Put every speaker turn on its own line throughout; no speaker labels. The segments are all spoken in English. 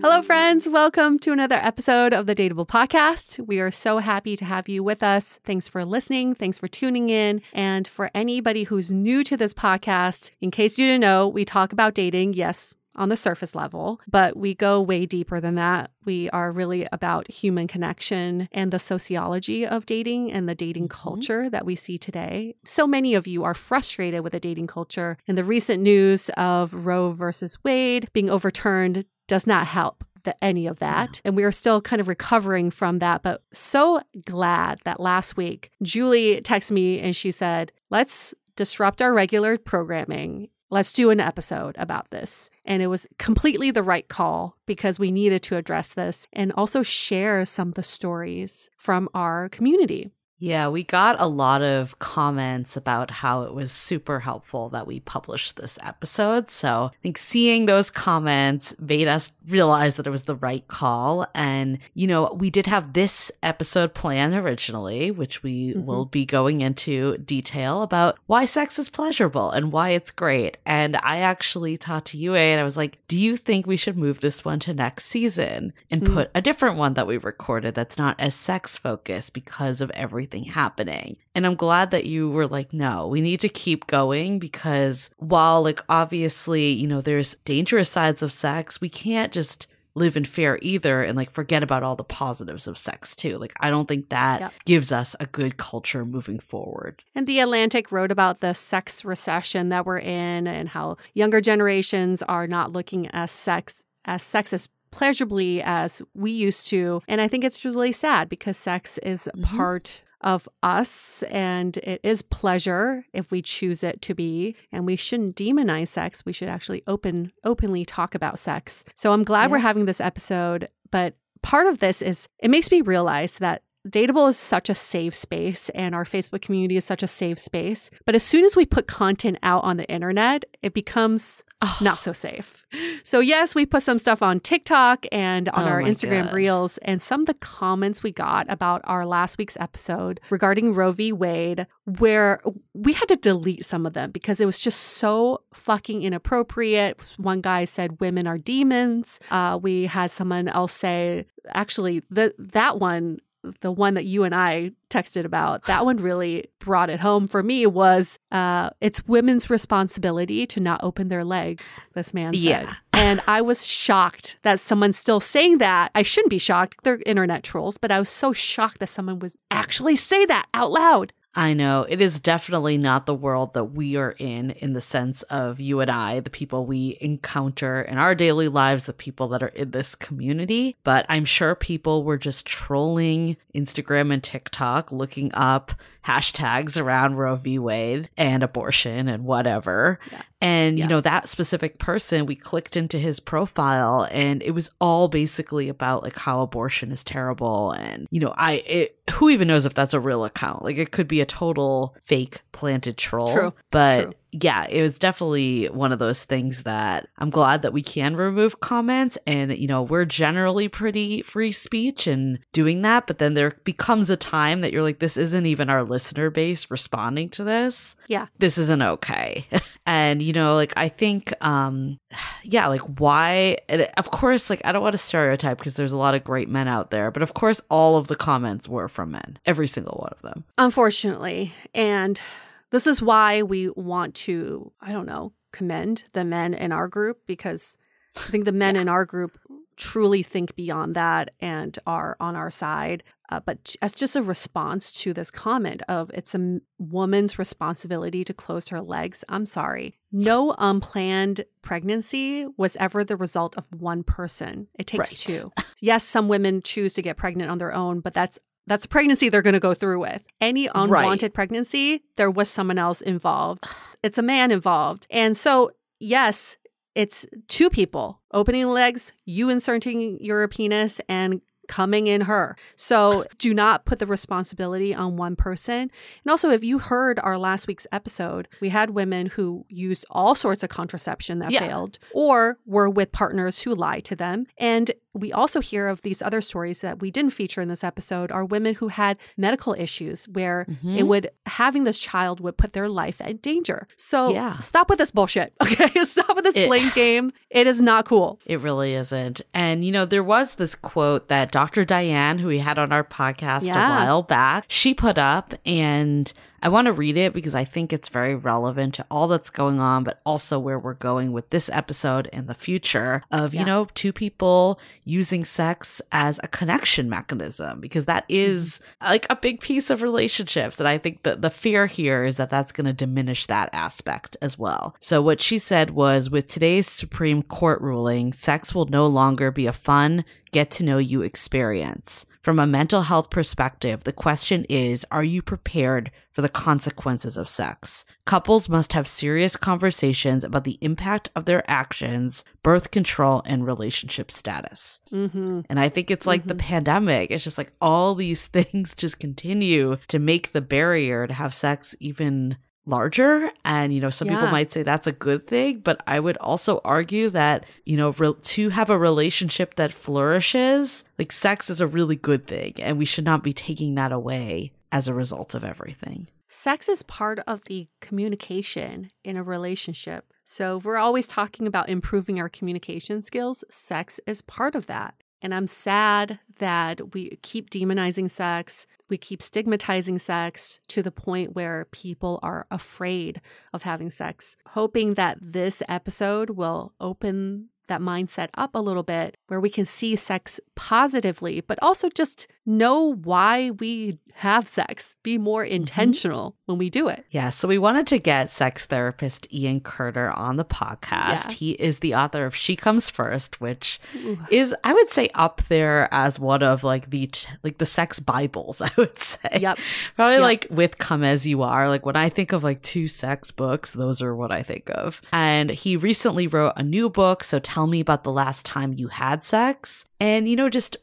Hello, friends. Welcome to another episode of the Dateable Podcast. We are so happy to have you with us. Thanks for listening. Thanks for tuning in. And for anybody who's new to this podcast, in case you didn't know, we talk about dating, yes, on the surface level, but we go way deeper than that. We are really about human connection and the sociology of dating and the dating mm-hmm. culture that we see today. So many of you are frustrated with the dating culture and the recent news of Roe versus Wade being overturned does not help the, any of that. And we are still kind of recovering from that. But so glad that last week Julie texted me and she said, let's disrupt our regular programming. Let's do an episode about this. And it was completely the right call because we needed to address this and also share some of the stories from our community.
Yeah, we got a lot of comments about how it was super helpful that we published this episode. So I think seeing those comments made us realize that it was the right call. And, you know, we did have this episode planned originally, which we mm-hmm. will be going into detail about why sex is pleasurable and why it's great. And I actually talked to Yue and I was like, do you think we should move this one to next season and mm-hmm. put a different one that we recorded that's not as sex focused because of everything? Everything happening. And I'm glad that you were like, no, we need to keep going because while, like, obviously, you know, there's dangerous sides of sex, we can't just live in fear either and like forget about all the positives of sex too. Like I don't think that yep. gives us a good culture moving forward.
And the Atlantic wrote about the sex recession that we're in and how younger generations are not looking at sex as sex as pleasurably as we used to. And I think it's really sad because sex is mm-hmm. part of us and it is pleasure if we choose it to be and we shouldn't demonize sex we should actually open openly talk about sex so i'm glad yeah. we're having this episode but part of this is it makes me realize that Dateable is such a safe space and our Facebook community is such a safe space. But as soon as we put content out on the internet, it becomes oh. not so safe. So, yes, we put some stuff on TikTok and on oh our Instagram God. reels. And some of the comments we got about our last week's episode regarding Roe v. Wade, where we had to delete some of them because it was just so fucking inappropriate. One guy said women are demons. Uh, we had someone else say, actually, the, that one the one that you and I texted about, that one really brought it home for me was uh, it's women's responsibility to not open their legs, this man said. Yeah. and I was shocked that someone's still saying that. I shouldn't be shocked. They're internet trolls, but I was so shocked that someone would actually say that out loud.
I know. It is definitely not the world that we are in, in the sense of you and I, the people we encounter in our daily lives, the people that are in this community. But I'm sure people were just trolling Instagram and TikTok, looking up hashtags around Roe v. Wade and abortion and whatever.
Yeah.
And,
Yeah.
you know, that specific person, we clicked into his profile and it was all basically about like how abortion is terrible. And, you know, I, it, who even knows if that's a real account? Like it could be a total fake planted troll.
True.
But
True.
Yeah, it was definitely one of those things that I'm glad that we can remove comments. And, you know, we're generally pretty free speech and doing that. But then there becomes a time that you're like, this isn't even our listener base responding to this.
Yeah.
This isn't okay. and, you know, like, I think, um, yeah, like, why? And of course, like, I don't want to stereotype because there's a lot of great men out there. But of course, all of the comments were from men, every single one of them.
Unfortunately. And this is why we want to, I don't know, commend the men in our group because I think the men in our group truly think beyond that and are on our side. Uh, but as just a response to this comment of it's a woman's responsibility to close her legs, I'm sorry. No unplanned pregnancy was ever the result of one person. It takes
Right.
two. Yes, some women choose to get pregnant on their own, but that's that's a pregnancy they're going to go through with. Any unwanted pregnancy, there was someone else involved. It's a man involved. And so, yes, it's two people opening legs, you inserting your penis, and coming in her. So do not put the responsibility on one person. And also, if you heard our last week's episode, we had women who used all sorts of contraception that
Yeah.
failed or were with partners who lied to them. And we also hear of these other stories that we didn't feature in this episode are women who had medical issues where
Mhm.
it would having this child would put their life at danger. So
Yeah.
stop with this bullshit. Okay. stop with this
It-
blame game. It is not cool.
It really isn't. And, you know, there was this quote that Dr. Diane, who we had on our podcast
Yeah.
a while back, she put up. And I want to read it because I think it's very relevant to all that's going on, but also where we're going with this episode and the future of,
Yeah.
you know, two people using sex as a connection mechanism because that mm-hmm. is like a big piece of relationships. And I think that the fear here is that that's going to diminish that aspect as well. So what she said was with today's Supreme Court ruling, sex will no longer be a fun, get to know you experience. From a mental health perspective, the question is Are you prepared for the consequences of sex? Couples must have serious conversations about the impact of their actions, birth control, and relationship status.
Mm-hmm.
And I think it's like the pandemic. It's just like all these things just continue to make the barrier to have sex even larger. And, you know, some people might say that's a good thing, but I would also argue that, you know, re- to have a relationship that flourishes, like sex is a really good thing. And we should not be taking that away as a result of everything.
Sex is part of the communication in a relationship. So, we're always talking about improving our communication skills, sex is part of that. And I'm sad that we keep demonizing sex, we keep stigmatizing sex to the point where people are afraid of having sex. Hoping that this episode will open that mindset up a little bit where we can see sex positively, but also just know why we have sex, be more mm-hmm. intentional when we do it.
Yeah, so we wanted to get sex therapist Ian Kerner on the podcast.
Yeah.
He is the author of She Comes First, which
Ooh.
is I would say up there as one of like the like the sex bibles, I would say.
Yep.
Probably
Yep.
like with Come As You Are. Like when I think of like two sex books, those are what I think of. And he recently wrote a new book, so tell me about the last time you had sex. And you know, just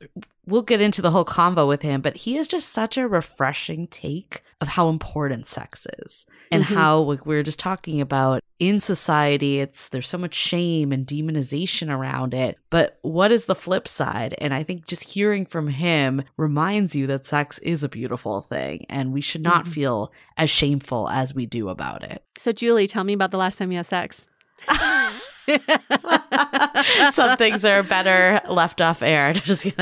we'll get into the whole convo with him, but he is just such a refreshing take of how important sex is and
Mhm.
how like we were just talking about in society it's there's so much shame and demonization around it but what is the flip side and i think just hearing from him reminds you that sex is a beautiful thing and we should not
Mhm.
feel as shameful as we do about it
So, Julie, tell me about the last time you had sex.
some things are better left off air just.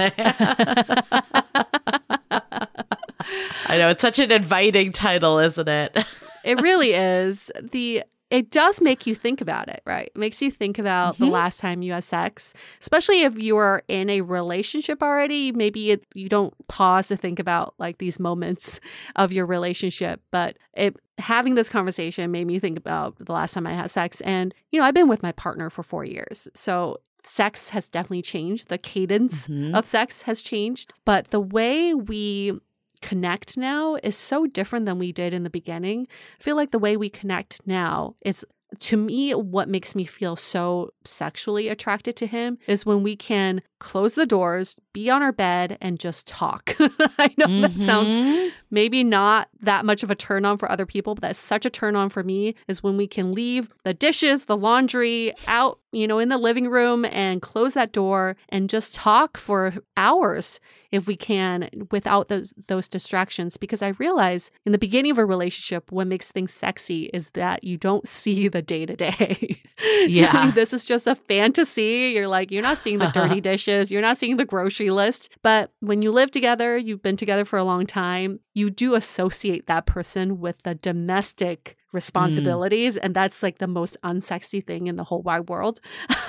I know it's such an inviting title, isn't it?
it really is the it does make you think about it, right? It makes you think about
Mm-hmm.
the last time you had sex, especially if you are in a relationship already. Maybe it, you don't pause to think about like these moments of your relationship, but it having this conversation made me think about the last time I had sex. And you know, I've been with my partner for four years, so sex has definitely changed. The cadence
Mhm.
of sex has changed, but the way we connect now is so different than we did in the beginning. I feel like the way we connect now is to me what makes me feel so sexually attracted to him is when we can close the doors, be on our bed and just talk. I know that sounds
Mhm.
maybe not that much of a turn on for other people, but that's such a turn on for me is when we can leave the dishes, the laundry out, you know, in the living room and close that door and just talk for hours if we can without those those distractions because I realize in the beginning of a relationship what makes things sexy is that you don't see the day to day.
Yeah.
this is just a fantasy. You're like you're not seeing the dirty dishes, you're not seeing the grocery list, but when you live together, you've been together for a long time, you do associate that person with the domestic mm. responsibilities and that's like the most unsexy thing in the whole wide world.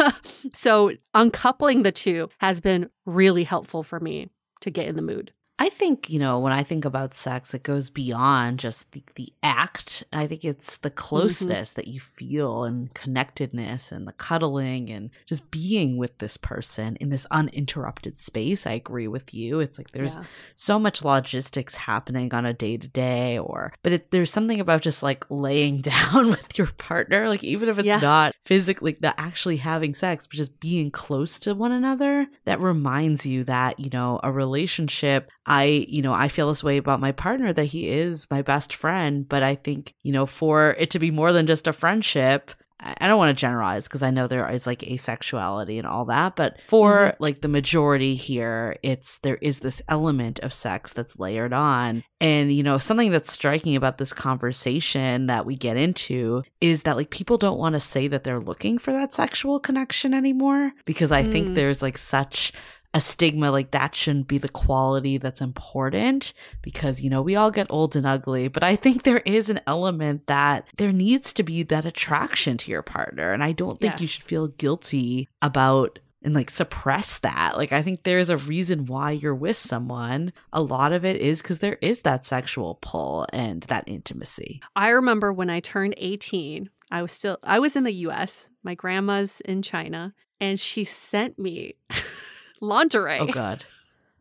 so uncoupling the two has been really helpful for me to get in the mood.
I think, you know, when I think about sex, it goes beyond just the, the act. I think it's the mm-hmm. closeness that you feel and connectedness and the cuddling and just being with this person in this uninterrupted space. I agree with you. It's like there's
Yeah.
so much logistics happening on a day to day or but it, there's something about just like laying down with your partner like even if it's
Yeah.
not physically not actually having sex but just being close to one another that reminds you that you know a relationship I you know I feel this way about my partner that he is my best friend but I think you know for it to be more than just a friendship I don't want to generalize because I know there is like asexuality and all that, but for like the majority here, it's there is this element of sex that's layered on. And, you know, something that's striking about this conversation that we get into is that like people don't want to say that they're looking for that sexual connection anymore because I think
Mm.
there's like such a stigma like that shouldn't be the quality that's important because you know we all get old and ugly but i think there is an element that there needs to be that attraction to your partner and i don't think you should feel guilty about and like suppress that. Like i think there's a reason why you're with someone. A lot of it is because there is that sexual pull and that intimacy.
I remember when I turned 18, I was still I was in the US. My grandma's in China and she sent me lingerie.
oh god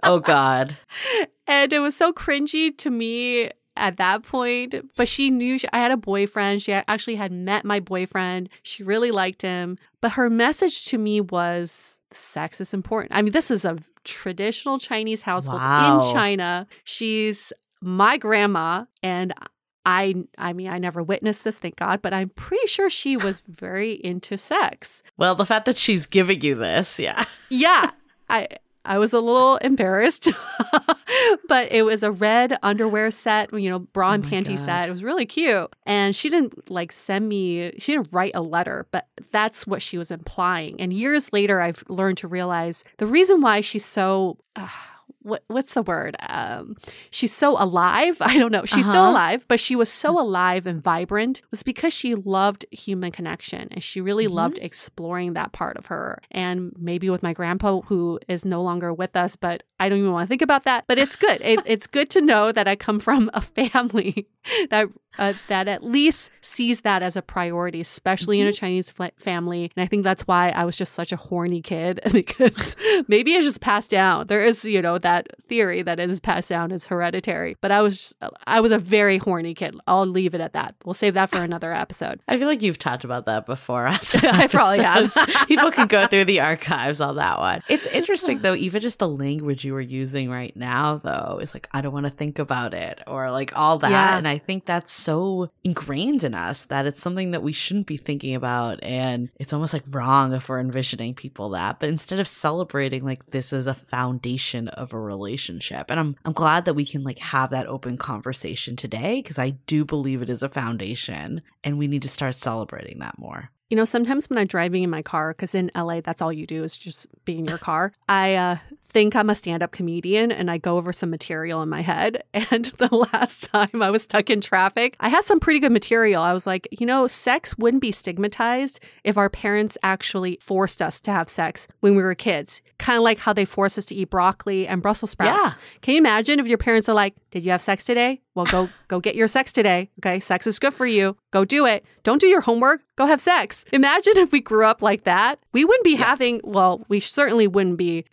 oh god
And it was so cringy to me at that point. But she knew she, I had a boyfriend. She had- actually had met my boyfriend. She really liked him. But her message to me was sex is important. I mean, this is a traditional Chinese household
Wow.
in China. She's my grandma and I I mean I never witnessed this thank God but I'm pretty sure she was very into sex.
well the fact that she's giving you this yeah
Yeah. I I was a little embarrassed, but it was a red underwear set, you know, bra
Oh
and
my
panty
God.
set. It was really cute. And she didn't like send me, she didn't write a letter, but that's what she was implying. And years later, I've learned to realize the reason why she's so. Uh, what what's the word? Um, she's so alive. I don't know. She's still
Uh-huh.
alive, but she was so alive and vibrant was because she loved human connection and she really
Mhm.
loved exploring that part of her. And maybe with my grandpa, who is no longer with us, but I don't even want to think about that. But it's good. it, it's good to know that I come from a family that uh, that at least sees that as a priority, especially in a Chinese fla- family. And I think that's why I was just such a horny kid because maybe it's just passed down. There is, you know, that theory that it is passed down as hereditary. But I was, I was a very horny kid. I'll leave it at that. We'll save that for another episode.
I feel like you've talked about that before.
I probably have.
People can go through the archives on that one. It's interesting though, even just the language you were using right now, though, is like, I don't want to think about it or like all that.
Yeah.
And I think that's so ingrained in us that it's something that we shouldn't be thinking about. And it's almost like wrong if we're envisioning people that. But instead of celebrating like this is a foundation of a relationship. And I'm I'm glad that we can like have that open conversation today because I do believe it is a foundation and we need to start celebrating that more.
You know, sometimes when I'm driving in my car, because in LA, that's all you do is just be in your car, I uh, think I'm a stand up comedian and I go over some material in my head. And the last time I was stuck in traffic, I had some pretty good material. I was like, you know, sex wouldn't be stigmatized if our parents actually forced us to have sex when we were kids. Kind of like how they forced us to eat broccoli and Brussels sprouts.
Yeah.
Can you imagine if your parents are like, "Did you have sex today? Well, go go get your sex today. Okay, sex is good for you. Go do it. Don't do your homework. Go have sex." Imagine if we grew up like that. We wouldn't be having, well, we certainly wouldn't be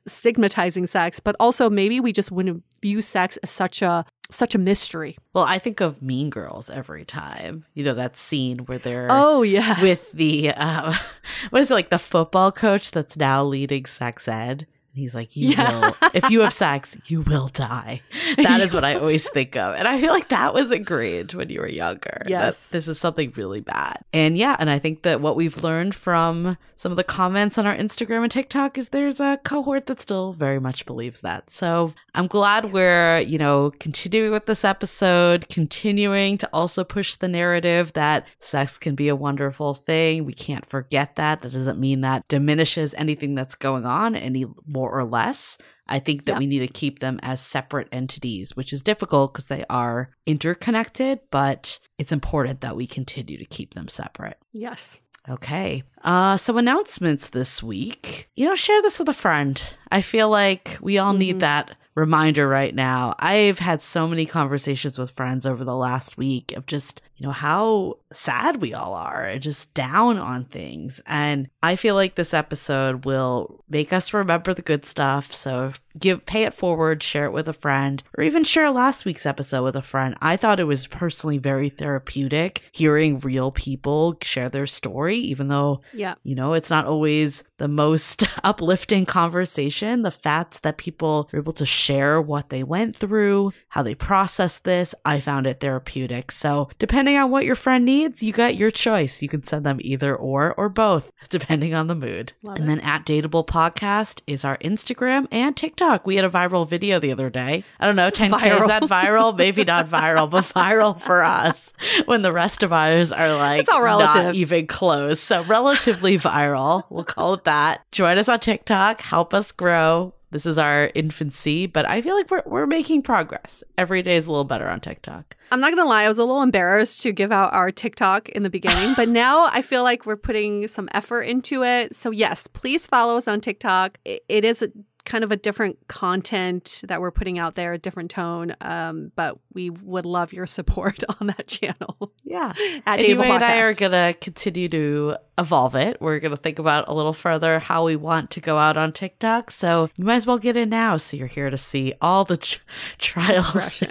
sex, but also maybe we just wouldn't view sex as such a such a mystery.
Well, I think of Mean Girls every time. You know that scene where they're
Oh, yeah.
with the uh, what is it like the football coach that's now leading sex ed. He's like, "You
Yeah.
will, if you have sex, you will die." That is what I always think of, and I feel like that was ingrained when you were younger. that
Yes.
this is something really bad, and yeah, and I think that what we've learned from some of the comments on our Instagram and TikTok is there's a cohort that still very much believes that. So I'm glad we're you know continuing with this episode, continuing to also push the narrative that sex can be a wonderful thing. We can't forget that. That doesn't mean that diminishes anything that's going on any more or less. I think that
Yeah.
we need to keep them as separate entities, which is difficult because they are interconnected, but it's important that we continue to keep them separate.
Yes.
Okay. Uh so announcements this week. You know, share this with a friend. I feel like we all
Mhm.
need that reminder right now. I've had so many conversations with friends over the last week of just, you know, how sad we all are, and just down on things. And I feel like this episode will make us remember the good stuff. So give pay it forward, share it with a friend, or even share last week's episode with a friend. I thought it was personally very therapeutic hearing real people share their story, even though
Yeah.
you know, it's not always the most uplifting conversation. The fact that people are able to share what they went through, how they process this, I found it therapeutic. So, depending on what your friend needs, you got your choice. You can send them either or or both, depending on the mood.
Love
and
it.
then at Dateable Podcast is our Instagram and TikTok. We had a viral video the other day. I don't know, 10K, is that viral? Maybe not viral, but viral for us when the rest of ours are like
It's all
not even close. So relatively viral. We'll call it that. Join us on TikTok. Help us grow. This is our infancy, but I feel like we're we're making progress. Every day is a little better on TikTok.
I'm not gonna lie, I was a little embarrassed to give out our TikTok in the beginning, but now I feel like we're putting some effort into it. So yes, please follow us on TikTok. I- it is a, kind of a different content that we're putting out there, a different tone. Um, but we would love your support on that channel.
Yeah.
At
Anyway and I are gonna continue to evolve it. We're gonna think about a little further how we want to go out on TikTok. So you might as well get in now. So you're here to see all the tr- trials.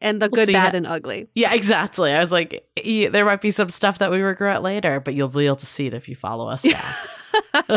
And the
We'll
good, bad,
how-
and ugly.
Yeah, exactly. I was like, there might be some stuff that we regret later, but you'll be able to see it if you follow us now.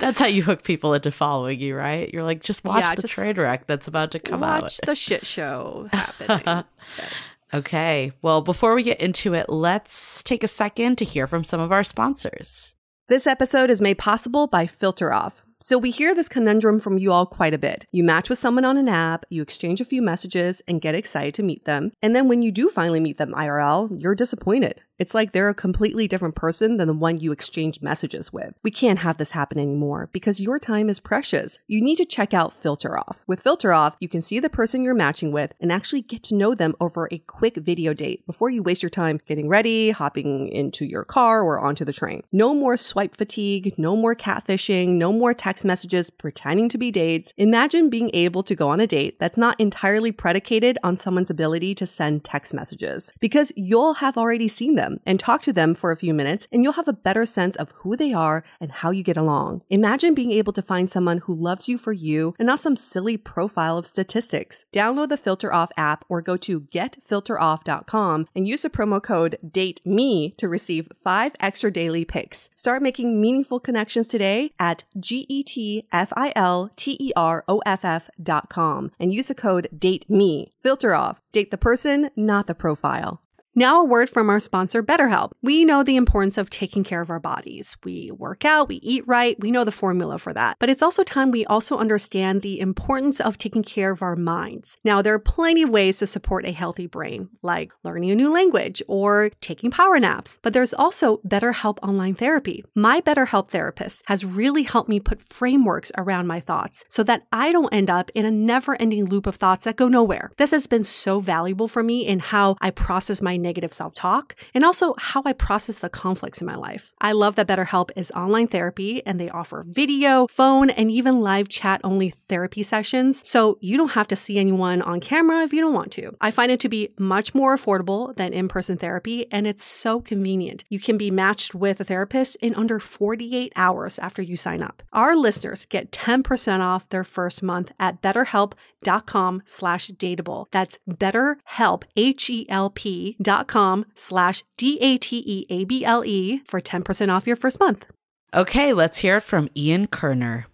that's how you hook people into following you, right? You're like, just watch
Yeah,
the
just
train wreck that's about to come out.
Watch the shit show happening. yes.
Okay. Well, before we get into it, let's take a second to hear from some of our sponsors.
This episode is made possible by Filter Off. So we hear this conundrum from you all quite a bit. You match with someone on an app, you exchange a few messages and get excited to meet them. And then when you do finally meet them IRL, you're disappointed. It's like they're a completely different person than the one you exchange messages with. We can't have this happen anymore because your time is precious. You need to check out Filter Off. With Filter Off, you can see the person you're matching with and actually get to know them over a quick video date before you waste your time getting ready, hopping into your car or onto the train. No more swipe fatigue, no more catfishing, no more text messages pretending to be dates. Imagine being able to go on a date that's not entirely predicated on someone's ability to send text messages because you'll have already seen them and talk to them for a few minutes and you'll have a better sense of who they are and how you get along. Imagine being able to find someone who loves you for you and not some silly profile of statistics. Download the Filter Off app or go to getfilteroff.com and use the promo code DATEME to receive 5 extra daily picks. Start making meaningful connections today at E G-E-T-F-I-L-T-E-R-O-F-F dot com and use the code DATEME. Filter Off. Date the person, not the profile.
Now, a word from our sponsor, BetterHelp. We know the importance of taking care of our bodies. We work out, we eat right, we know the formula for that. But it's also time we also understand the importance of taking care of our minds. Now, there are plenty of ways to support a healthy brain, like learning a new language or taking power naps. But there's also BetterHelp Online Therapy. My BetterHelp therapist has really helped me put frameworks around my thoughts so that I don't end up in a never ending loop of thoughts that go nowhere. This has been so valuable for me in how I process my negative self talk and also how I process the conflicts in my life. I love that BetterHelp is online therapy and they offer video, phone, and even live chat only therapy sessions. So you don't have to see anyone on camera if you don't want to. I find it to be much more affordable than in person therapy and it's so convenient. You can be matched with a therapist in under 48 hours after you sign up. Our listeners get 10% off their first month at betterhelp.com slash dateable. That's betterhelp, H-E-L-P dot com slash D-A-T-E-A-B-L-E for 10% off your first month.
Okay, let's hear it from Ian Kerner.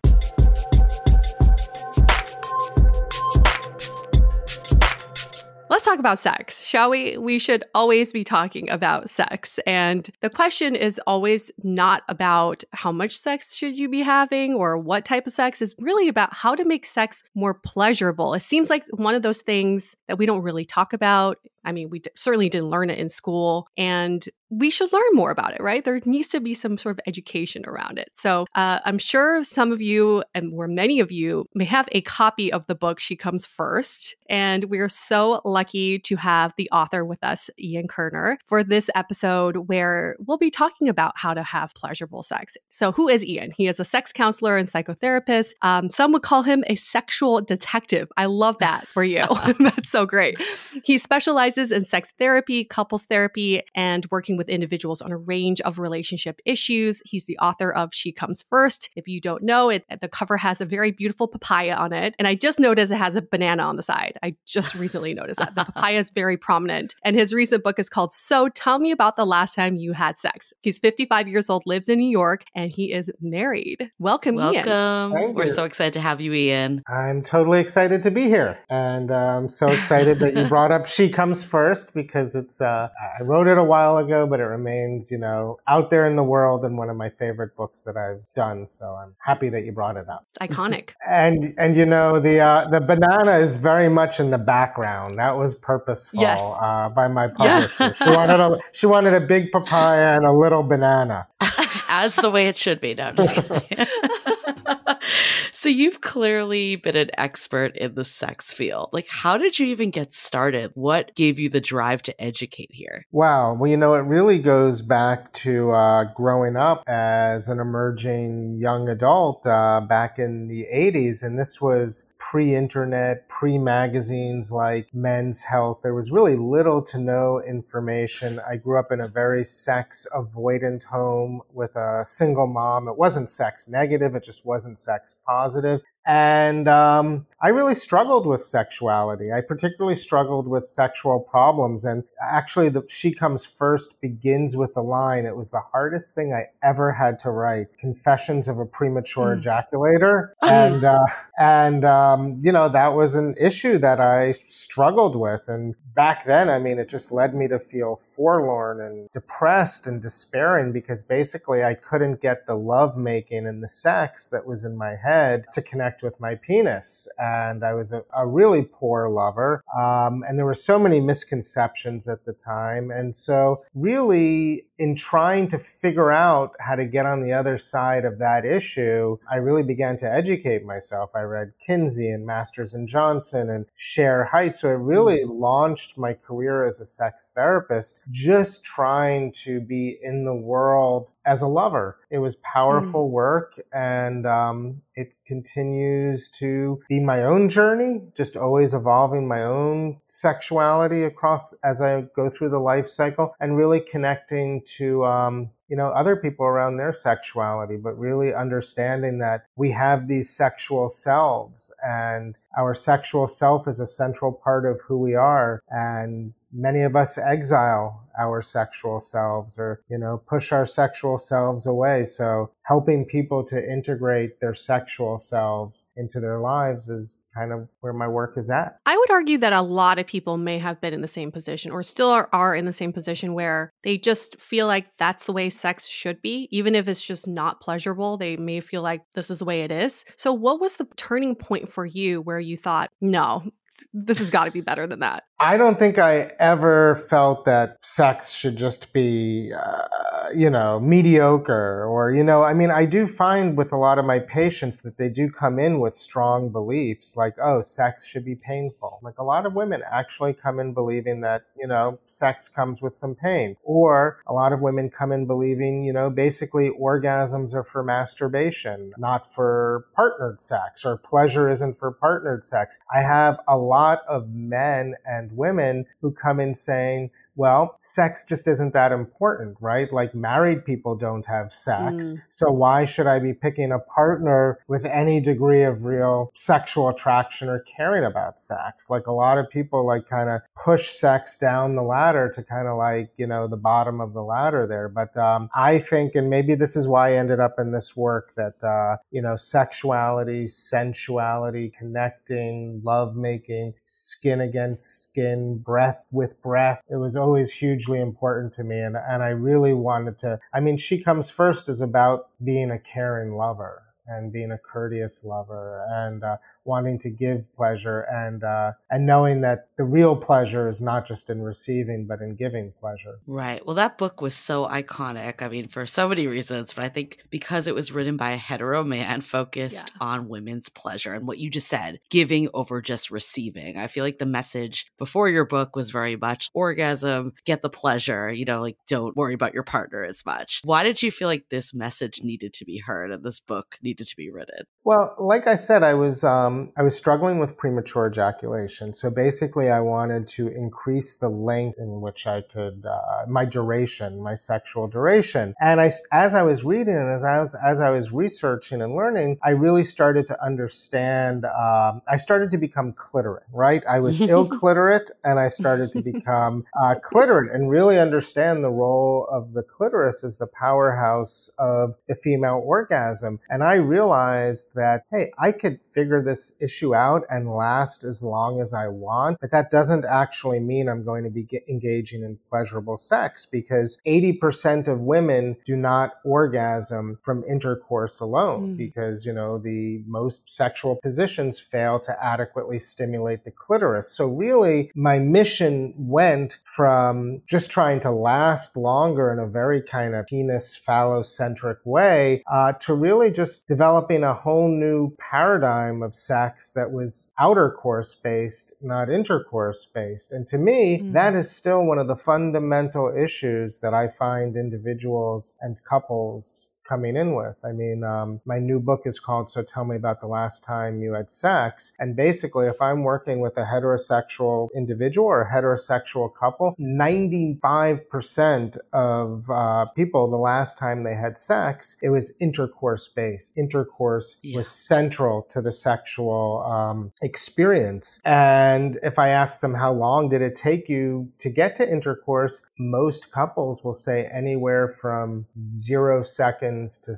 Let's talk about sex, shall we? We should always be talking about sex. And the question is always not about how much sex should you be having or what type of sex. It's really about how to make sex more pleasurable. It seems like one of those things that we don't really talk about I mean, we d- certainly didn't learn it in school, and we should learn more about it, right? There needs to be some sort of education around it. So uh, I'm sure some of you, and where many of you, may have a copy of the book She Comes First. And we are so lucky to have the author with us, Ian Kerner, for this episode where we'll be talking about how to have pleasurable sex. So, who is Ian? He is a sex counselor and psychotherapist. Um, some would call him a sexual detective. I love that for you. That's so great. He specializes specializes in sex therapy, couples therapy, and working with individuals on a range of relationship issues. He's the author of She Comes First. If you don't know it, the cover has a very beautiful papaya on it. And I just noticed it has a banana on the side. I just recently noticed that. The papaya is very prominent. And his recent book is called So Tell Me About the Last Time You Had Sex. He's 55 years old, lives in New York, and he is married. Welcome,
Welcome.
Ian.
Thank
We're so excited to have you, Ian.
I'm totally excited to be here, and I'm so excited that you brought up "She Comes First because it's. Uh, I wrote it a while ago, but it remains, you know, out there in the world and one of my favorite books that I've done. So I'm happy that you brought it up.
Iconic.
And and you know the uh, the banana is very much in the background. That was purposeful
Yes.
uh, by my publisher. she wanted a she wanted a big papaya and a little banana.
As the way it should be. No, I'm just kidding. So you've clearly been an expert in the sex field. Like, how did you even get started? What gave you the drive to educate here?
Wow. Well, you know, it really goes back to uh, growing up as an emerging young adult uh, back in the 80s. And this was pre internet, pre magazines like Men's Health. There was really little to no information. I grew up in a very sex avoidant home with a single mom. It wasn't sex negative, it just wasn't sex positive positive. And um, I really struggled with sexuality. I particularly struggled with sexual problems. And actually, the She Comes First begins with the line It was the hardest thing I ever had to write Confessions of a Premature
Mm.
Ejaculator. and, uh, and um, you know, that was an issue that I struggled with. And back then, I mean, it just led me to feel forlorn and depressed and despairing because basically I couldn't get the love making and the sex that was in my head to connect with my penis. And I was a, a really poor lover. Um, and there were so many misconceptions at the time. And so, really, in trying to figure out how to get on the other side of that issue, I really began to educate myself. I read Kinsey and Masters and Johnson and Shere Hite. So it really launched my career as a sex therapist, just trying to be in the world as a lover. It was powerful work and um, it continues to be my own journey, just always evolving my own sexuality across as I go through the life cycle and really connecting to um, you know other people around their sexuality but really understanding that we have these sexual selves and our sexual self is a central part of who we are and many of us exile our sexual selves or, you know, push our sexual selves away. So helping people to integrate their sexual selves into their lives is kind of where my work is at.
I would argue that a lot of people may have been in the same position or still are, are, in the same position where they just feel like that's the way sex should be. Even if it's just not pleasurable, they may feel like this is the way it is. So, what was the turning point for you where you thought, no, this has got to be better than that?
I don't think I ever felt that sex should just be, uh, you know, mediocre or, you know, I mean, I do find with a lot of my patients that they do come in with strong beliefs like, oh, sex should be painful. Like a lot of women actually come in believing that, you know, sex comes with some pain. Or a lot of women come in believing, you know, basically orgasms are for masturbation, not for partnered sex, or pleasure isn't for partnered sex. I have a lot of men and women who come in saying, well, sex just isn't that important, right? Like married people don't have sex. Mm. So why should I be picking a partner with any degree of real sexual attraction or caring about sex? Like a lot of people like kind of push sex down the ladder to kind of like, you know, the bottom of the ladder there. But um, I think, and maybe this is why I ended up in this work that, uh, you know, sexuality, sensuality, connecting, love making, skin against skin, breath with breath. It was always hugely important to me. And, and I really wanted to, I mean, She Comes First is about being a caring lover and being a courteous lover and uh, wanting to give pleasure and uh, and knowing that the real pleasure is not just in receiving but in giving pleasure.
Right. Well, that book was so iconic. I mean, for so many reasons, but I think because it was written by a hetero man focused yeah. on women's pleasure and what you just said, giving over just receiving. I feel like the message before your book was very much orgasm, get the pleasure. You know, like don't worry about your partner as much. Why did you feel like this message needed to be heard and this book needed to be written?
Well, like I said, I was um, um, I was struggling with premature ejaculation. So basically, I wanted to increase the length in which I could, uh, my duration, my sexual duration. And I, as I was reading and as I was, as I was researching and learning, I really started to understand. Um, I started to become clitorate, right? I was ill clitorate and I started to become uh, clitorate and really understand the role of the clitoris as the powerhouse of the female orgasm. And I realized that, hey, I could figure this this issue out and last as long as I want. But that doesn't actually mean I'm going to be engaging in pleasurable sex because 80% of women do not orgasm from intercourse alone mm. because, you know, the most sexual positions fail to adequately stimulate the clitoris. So really my mission went from just trying to last longer in a very kind of penis phallocentric way uh, to really just developing a whole new paradigm of sex that was outer course based, not intercourse based. And to me, mm-hmm. that is still one of the fundamental issues that I find individuals and couples coming in with. I mean, um, my new book is called So Tell Me About the Last Time You Had Sex. And basically, if I'm working with a heterosexual individual or a heterosexual couple, 95% of uh, people, the last time they had sex, it was intercourse based. Intercourse yeah. was central to the sexual um, experience. And if I ask them how long did it take you to get to intercourse, most couples will say anywhere from zero seconds seconds to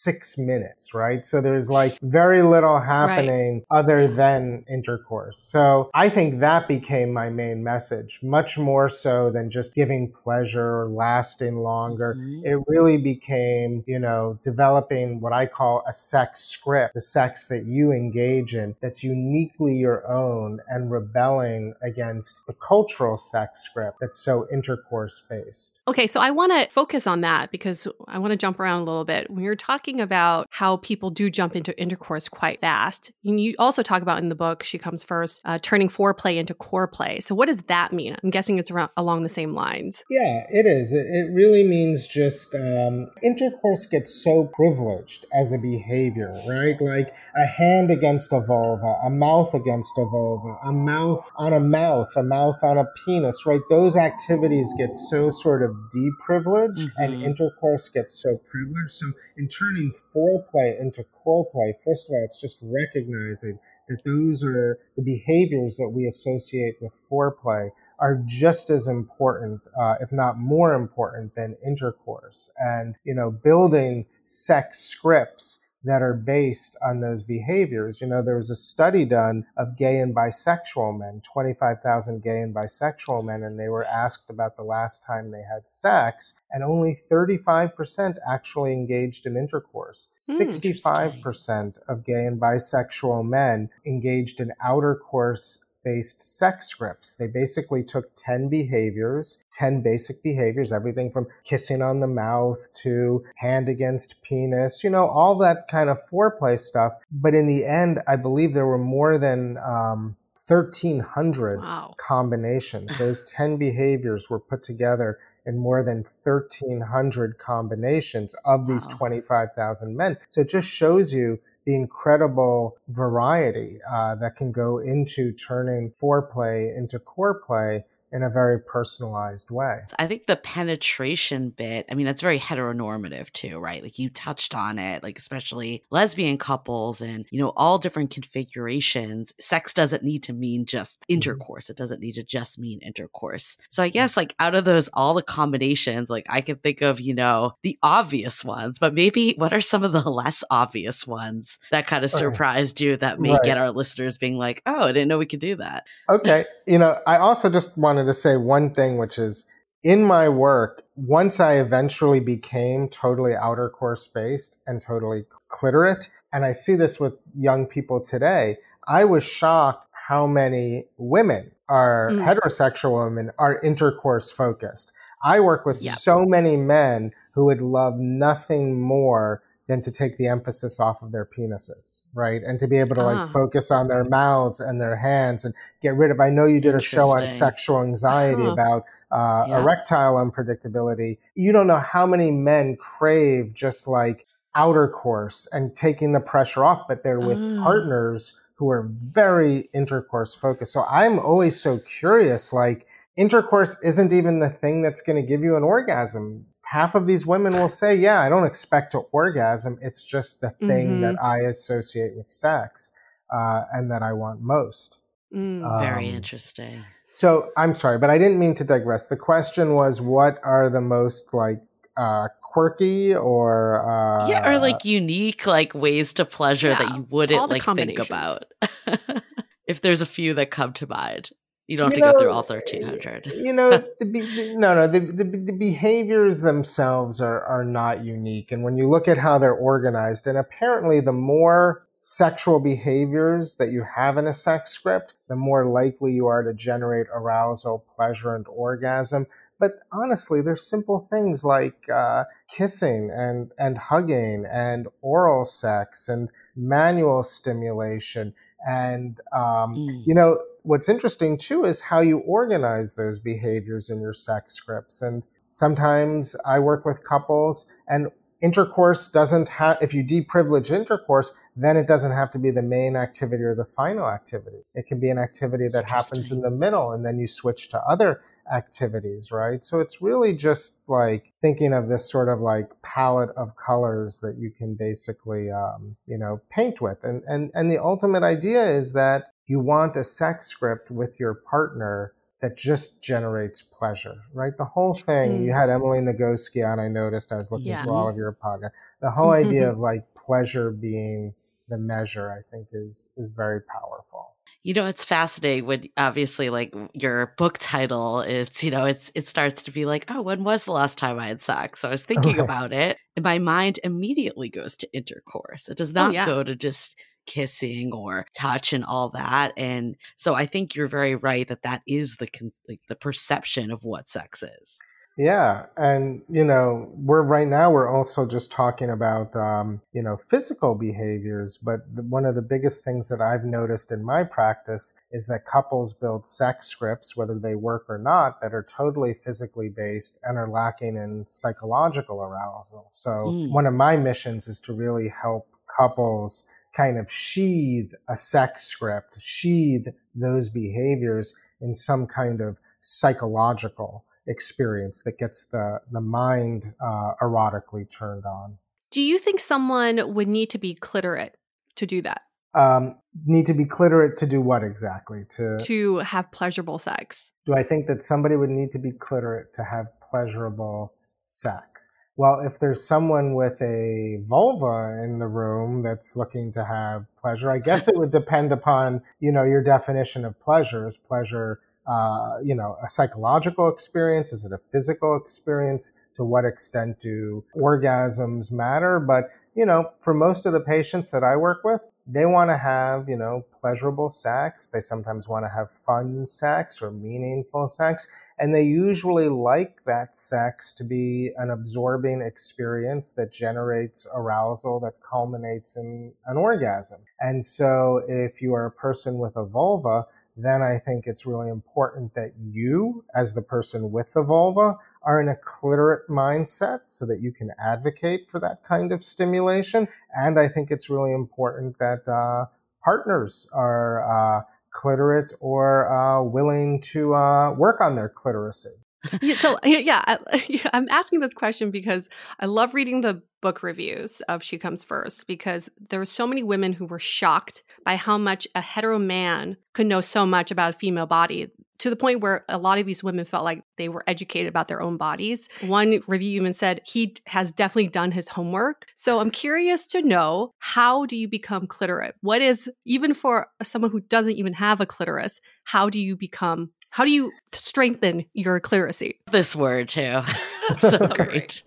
six minutes, right? So there's like very little happening right. other than intercourse. So I think that became my main message, much more so than just giving pleasure, or lasting longer. Mm-hmm. It really became, you know, developing what I call a sex script, the sex that you engage in that's uniquely your own and rebelling against the cultural sex script that's so intercourse based.
Okay, so I want to focus on that because I want to jump around a little bit. When you're talking talking about how people do jump into intercourse quite fast. And you also talk about in the book, She Comes First, uh, turning foreplay into core play. So, what does that mean? I'm guessing it's around, along the same lines.
Yeah, it is. It, it really means just um, intercourse gets so privileged as a behavior, right? Like a hand against a vulva, a mouth against a vulva, a mouth on a mouth, a mouth on a penis, right? Those activities get so sort of deprivileged mm-hmm. and intercourse gets so privileged. So, in turning foreplay into core play, first of all, it's just recognizing that those are the behaviors that we associate with foreplay are just as important, uh, if not more important, than intercourse. And, you know, building sex scripts that are based on those behaviors. You know, there was a study done of gay and bisexual men, 25,000 gay and bisexual men, and they were asked about the last time they had sex, and only 35% actually engaged in intercourse. Mm, 65% of gay and bisexual men engaged in outer course based sex scripts. They basically took 10 behaviors, 10 basic behaviors, everything from kissing on the mouth to hand against penis, you know, all that kind of foreplay stuff. But in the end, I believe there were more than um, 1,300 wow. combinations. Those 10 behaviors were put together in more than 1,300 combinations of these wow. 25,000 men. So it just shows you the incredible variety uh, that can go into turning foreplay into core play in a very personalized way.
I think the penetration bit, I mean, that's very heteronormative too, right? Like you touched on it, like especially lesbian couples and, you know, all different configurations. Sex doesn't need to mean just mm-hmm. intercourse. It doesn't need to just mean intercourse. So I mm-hmm. guess like out of those, all the combinations, like I can think of, you know, the obvious ones, but maybe what are some of the less obvious ones that kind of surprised you that may right. get our listeners being like, oh, I didn't know we could do that?
Okay. you know, I also just want wanted to say one thing, which is in my work, once I eventually became totally outer course based and totally clitorate, and I see this with young people today, I was shocked how many women are mm. heterosexual women are intercourse focused. I work with yep. so many men who would love nothing more than to take the emphasis off of their penises, right? And to be able to like ah. focus on their mouths and their hands and get rid of. I know you did a show on sexual anxiety uh-huh. about uh, yeah. erectile unpredictability. You don't know how many men crave just like outer course and taking the pressure off, but they're with uh. partners who are very intercourse focused. So I'm always so curious, like, intercourse isn't even the thing that's going to give you an orgasm half of these women will say, Yeah, I don't expect to orgasm. It's just the thing mm-hmm. that I associate with sex uh, and that I want most.
Mm, um, very interesting.
So I'm sorry, but I didn't mean to digress. The question was what are the most like uh, quirky or uh,
yeah, or like unique like ways to pleasure yeah, that you wouldn't like think about. if there's a few that come to mind. You don't have you to know, go through all 1300.
You know, the, the, no, no, the, the, the, behaviors themselves are, are not unique. And when you look at how they're organized, and apparently the more sexual behaviors that you have in a sex script, the more likely you are to generate arousal, pleasure, and orgasm. But honestly, there's simple things like uh, kissing and, and hugging and oral sex and manual stimulation. And, um, mm. you know, what's interesting too is how you organize those behaviors in your sex scripts. And sometimes I work with couples and intercourse doesn't have, if you deprivilege intercourse, then it doesn't have to be the main activity or the final activity. It can be an activity that happens in the middle and then you switch to other activities, right? So it's really just like thinking of this sort of like palette of colors that you can basically, um, you know, paint with. And, and, and the ultimate idea is that you want a sex script with your partner that just generates pleasure, right? The whole thing, mm. you had Emily Nagoski on, I noticed, I was looking yeah. through all of your podcasts. The whole idea of like pleasure being the measure, I think is, is very powerful.
You know, it's fascinating when obviously like your book title is, you know, it's it starts to be like, oh, when was the last time I had sex? So I was thinking right. about it and my mind immediately goes to intercourse. It does oh, not oh, yeah. go to just kissing or touch and all that. And so I think you're very right that that is the like the perception of what sex is.
Yeah, and you know, we're right now we're also just talking about um, you know physical behaviors, but one of the biggest things that I've noticed in my practice is that couples build sex scripts, whether they work or not, that are totally physically based and are lacking in psychological arousal. So mm. one of my missions is to really help couples kind of sheathe a sex script, sheathe those behaviors in some kind of psychological experience that gets the, the mind uh, erotically turned on.
Do you think someone would need to be clitorate to do that?
Um, need to be clitorate to do what exactly? To
to have pleasurable sex.
Do I think that somebody would need to be clitorate to have pleasurable sex? Well, if there's someone with a vulva in the room that's looking to have pleasure, I guess it would depend upon, you know, your definition of pleasure. Is pleasure, uh, you know, a psychological experience? Is it a physical experience? To what extent do orgasms matter? But, you know, for most of the patients that I work with, they want to have, you know, pleasurable sex. They sometimes want to have fun sex or meaningful sex. And they usually like that sex to be an absorbing experience that generates arousal that culminates in an orgasm. And so if you are a person with a vulva, then I think it's really important that you, as the person with the vulva, are in a clitorate mindset so that you can advocate for that kind of stimulation. And I think it's really important that uh, partners are uh, clitorate or uh, willing to uh, work on their clitoracy.
so yeah, I, I'm asking this question because I love reading the book reviews of She Comes First because there were so many women who were shocked by how much a hetero man could know so much about a female body to the point where a lot of these women felt like they were educated about their own bodies. One review even said he has definitely done his homework. So I'm curious to know how do you become clitorate? What is, even for someone who doesn't even have a clitoris, how do you become how do you strengthen your clitoracy?
This word too. so, so great.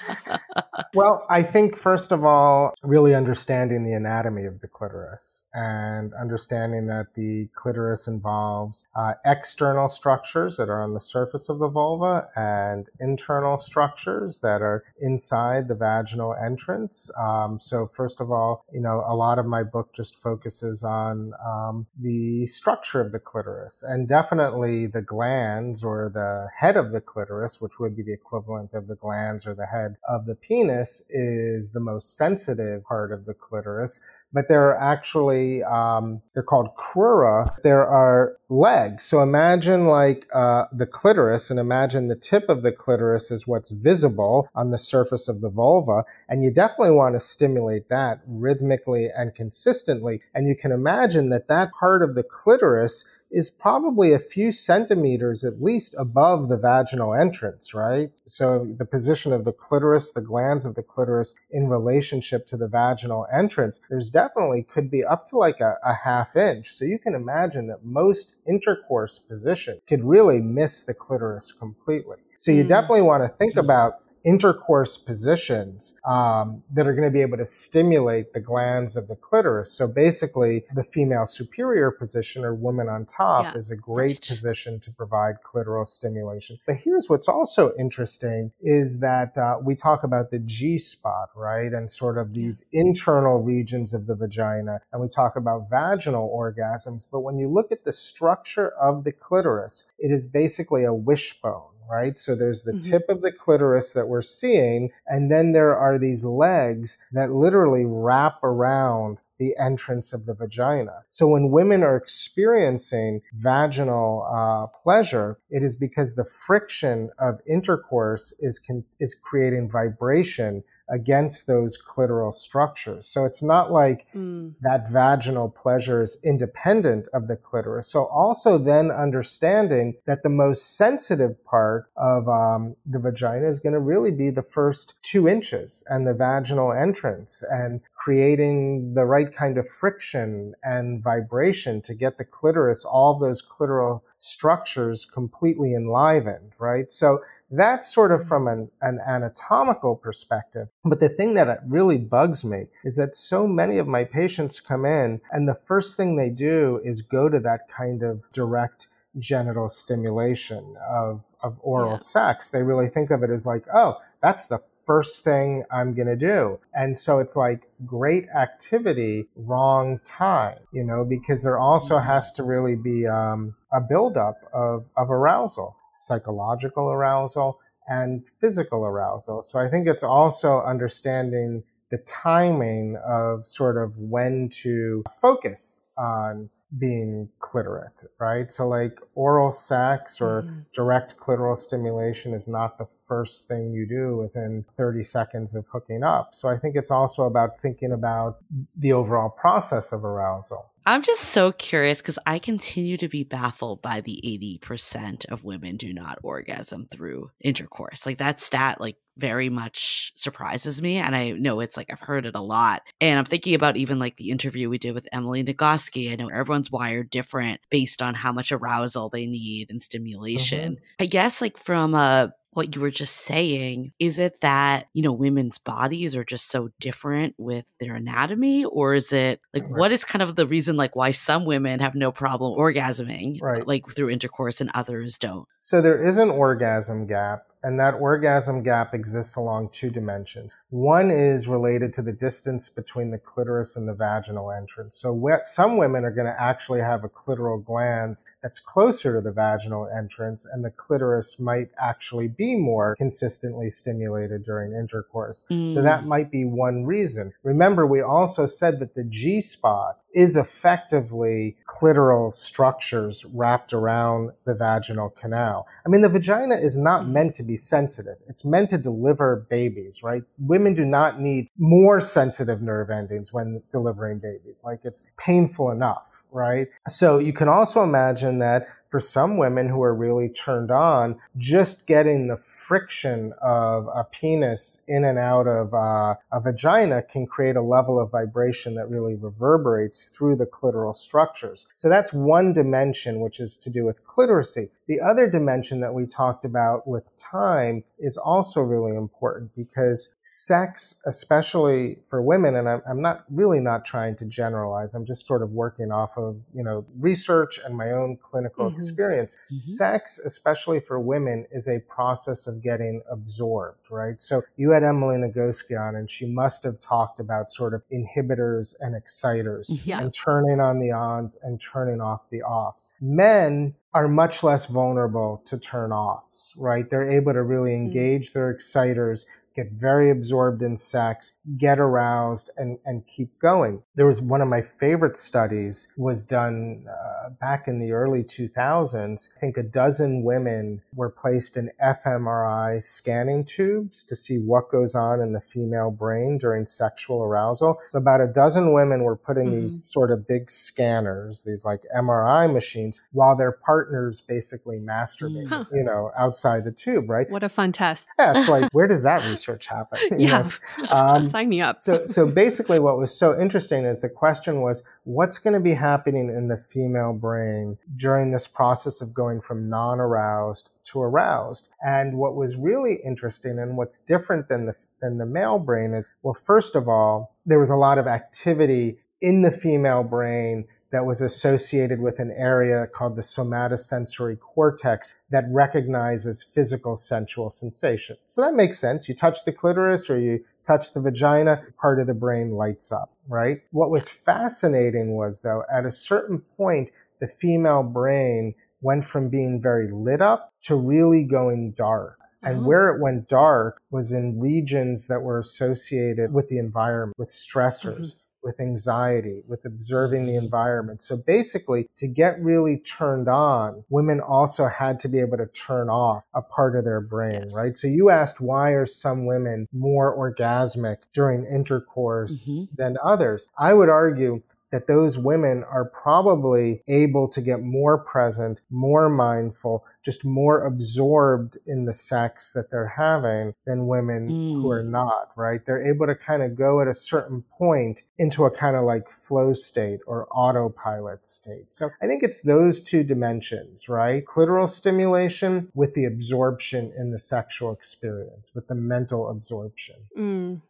well, I think first of all, really understanding the anatomy of the clitoris and understanding that the clitoris involves uh, external structures that are on the surface of the vulva and internal structures that are inside the vaginal entrance. Um, so, first of all, you know, a lot of my book just focuses on um, the structure of the clitoris and definitely the glans or the head of the clitoris, which would be the equivalent of the glans or the head of the penis is the most sensitive part of the clitoris, but there are actually, um, they're called crura. There are legs. So imagine like uh, the clitoris and imagine the tip of the clitoris is what's visible on the surface of the vulva. And you definitely want to stimulate that rhythmically and consistently. And you can imagine that that part of the clitoris is probably a few centimeters at least above the vaginal entrance, right? So the position of the clitoris, the glans of the clitoris in relationship to the vaginal entrance, there's definitely could be up to like a, a half inch. So you can imagine that most intercourse position could really miss the clitoris completely. So you mm. definitely want to think about intercourse positions um, that are going to be able to stimulate the glans of the clitoris. So basically, the female superior position or woman on top yeah. is a great position to provide clitoral stimulation. But here's what's also interesting is that uh, we talk about the G spot, right? And sort of these yeah. internal regions of the vagina, and we talk about vaginal orgasms. But when you look at the structure of the clitoris, it is basically a wishbone right? So there's the mm-hmm. tip of the clitoris that we're seeing, and then there are these legs that literally wrap around the entrance of the vagina. So when women are experiencing vaginal uh, pleasure, it is because the friction of intercourse is con- is creating vibration against those clitoral structures. So it's not like mm. that vaginal pleasure is independent of the clitoris. So also then understanding that the most sensitive part of um, the vagina is going to really be the first two inches and the vaginal entrance and creating the right kind of friction and vibration to get the clitoris, all those clitoral structures completely enlivened, right? So that's sort of from an, an, anatomical perspective. But the thing that really bugs me is that so many of my patients come in and the first thing they do is go to that kind of direct genital stimulation of, of oral yeah. sex. They really think of it as like, oh, that's the first thing I'm going to do. And so it's like great activity, wrong time, you know, because there also mm-hmm. has to really be um, a buildup of, of arousal, psychological arousal and physical arousal. So I think it's also understanding the timing of sort of when to focus on being clitorate, right? So, like oral sex or mm. direct clitoral stimulation is not the first thing you do within 30 seconds of hooking up. So, I think it's also about thinking about the overall process of arousal.
I'm just so curious because I continue to be baffled by the 80% of women do not orgasm through intercourse. Like that stat, like very much surprises me. And I know it's like I've heard it a lot. And I'm thinking about even like the interview we did with Emily Nagoski. I know everyone's wired different based on how much arousal they need and stimulation. Mm-hmm. I guess like from a what you were just saying is it that you know women's bodies are just so different with their anatomy or is it like right. what is kind of the reason like why some women have no problem orgasming right. like through intercourse and others don't
so there is an orgasm gap and that orgasm gap exists along two dimensions. One is related to the distance between the clitoris and the vaginal entrance. So some women are going to actually have a clitoral glans that's closer to the vaginal entrance, and the clitoris might actually be more consistently stimulated during intercourse. Mm. So that might be one reason. Remember, we also said that the G spot is effectively clitoral structures wrapped around the vaginal canal. I mean, the vagina is not mm-hmm. meant to be sensitive. It's meant to deliver babies, right? Women do not need more sensitive nerve endings when delivering babies. Like it's painful enough, right? So you can also imagine that for some women who are really turned on, just getting the friction of a penis in and out of uh, a vagina can create a level of vibration that really reverberates through the clitoral structures. So that's one dimension, which is to do with clitoracy. The other dimension that we talked about with time is also really important because sex, especially for women, and I'm, I'm, not really not trying to generalize, I'm just sort of working off of, you know, research and my own clinical mm-hmm. experience. Mm-hmm. Sex, especially for women, is a process of getting absorbed, right? So you had Emily Nagoski on and she must have talked about sort of inhibitors and exciters yeah. and turning on the ons and turning off the offs. Men are much less vulnerable to turn offs, right? They're able to really mm. engage mm-hmm. their exciters get very absorbed in sex, get aroused, and, and keep going. There was one of my favorite studies was done uh, back in the early 2000s. I think a dozen women were placed in fMRI scanning tubes to see what goes on in the female brain during sexual arousal. So about a dozen women were put in mm-hmm. these sort of big scanners, these like MRI machines, while their partners basically masturbated, huh. you know, outside the tube, right?
What a fun test.
Yeah, it's like, where does that research happen.
yeah. Um, Sign me up.
so, so basically, what was so interesting is the question was what's going to be happening in the female brain during this process of going from non aroused to aroused? And what was really interesting and what's different than the, than the male brain is well, first of all, there was a lot of activity in the female brain that was associated with an area called the somatosensory cortex that recognizes physical sensual sensation. So that makes sense. You touch the clitoris or you touch the vagina, part of the brain lights up, right? What was fascinating was though, at a certain point, the female brain went from being very lit up to really going dark. And mm-hmm. where it went dark was in regions that were associated with the environment, with stressors. Mm-hmm with anxiety, with observing the environment. So basically, to get really turned on, women also had to be able to turn off a part of their brain, yes. right? So you asked why are some women more orgasmic during intercourse mm-hmm. than others? I would argue that those women are probably able to get more present, more mindful, just more absorbed in the sex that they're having than women mm. who are not, right? They're able to kind of go at a certain point into a kind of like flow state or autopilot state. So I think it's those two dimensions, right? Clitoral stimulation with the absorption in the sexual experience, with the mental absorption.
Mm.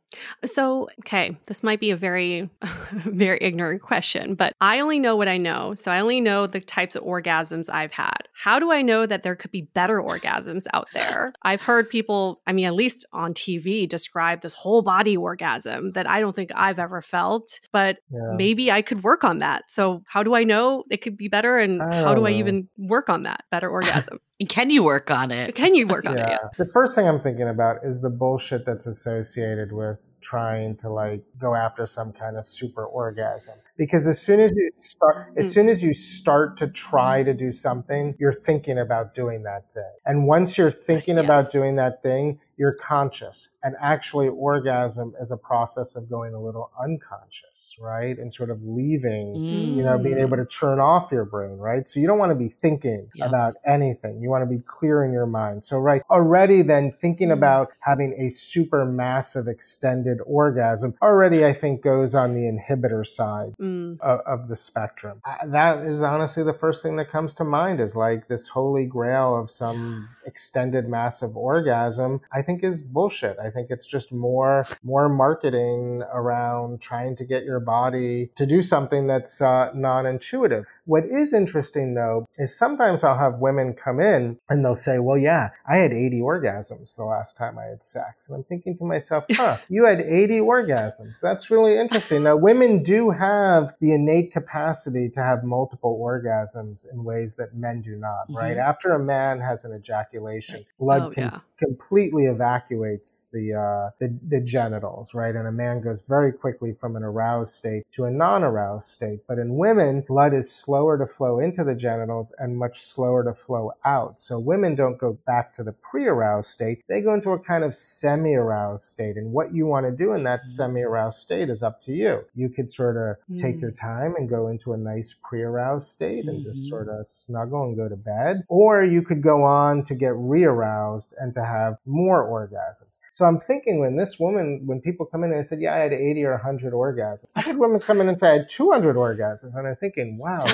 So, okay, this might be a very, very ignorant question, but I only know what I know. So I only know the types of orgasms I've had. How do I know that there could be better orgasms out there. I've heard people, I mean, at least on TV, describe this whole body orgasm that I don't think I've ever felt, but yeah. maybe I could work on that. So, how do I know it could be better? And how do know. I even work on that better orgasm?
Can you work on it?
Can you work on yeah. it?
The first thing I'm thinking about is the bullshit that's associated with trying to like go after some kind of super orgasm. Because as soon as you start as
Mm.
soon as you start to try to do something you're thinking about doing that thing and once you're thinking about doing that thing you're conscious and actually orgasm is a process of going a little unconscious right and sort of leaving
Mm.
you know being able to turn off your brain right so you don't want to be thinking
Yeah.
about anything you want to be clear in your mind so right already then thinking
Mm.
about having a super massive extended orgasm already i think goes on the inhibitor side
Mm.
of, of the spectrum. Uh, That is honestly the first thing that comes to mind is like this holy grail of some extended massive orgasm. I think is bullshit. I think it's just more more marketing around trying to get your body to do something that's uh, non-intuitive. What is interesting though is sometimes I'll have women come in and they'll say, "Well, yeah, I had 80 orgasms the last time I had sex," and I'm thinking to myself, "Huh, you had 80 orgasms? That's really interesting." Now, women do have the innate capacity to have multiple orgasms in ways that men do not. Right
Mhm.
after a man has an ejaculation, blood
Oh,
can
yeah.
Completely evacuates the, uh, the the genitals, right? And a man goes very quickly from an aroused state to a non-aroused state. But in women, blood is slower to flow into the genitals and much slower to flow out. So women don't go back to the pre-aroused state; they go into a kind of semi-aroused state. And what you want to do in that semi-aroused state is up to you. You could sort of take
Mm.
your time and go into a nice pre-aroused state and just
Mhm.
sort of snuggle and go to bed, or you could go on to get re-aroused and to have more orgasms. So I'm thinking when this woman, when people come in and they said, yeah, I had 80 or 100 orgasms. I had women come in and say I had 200 orgasms. And I'm thinking, wow,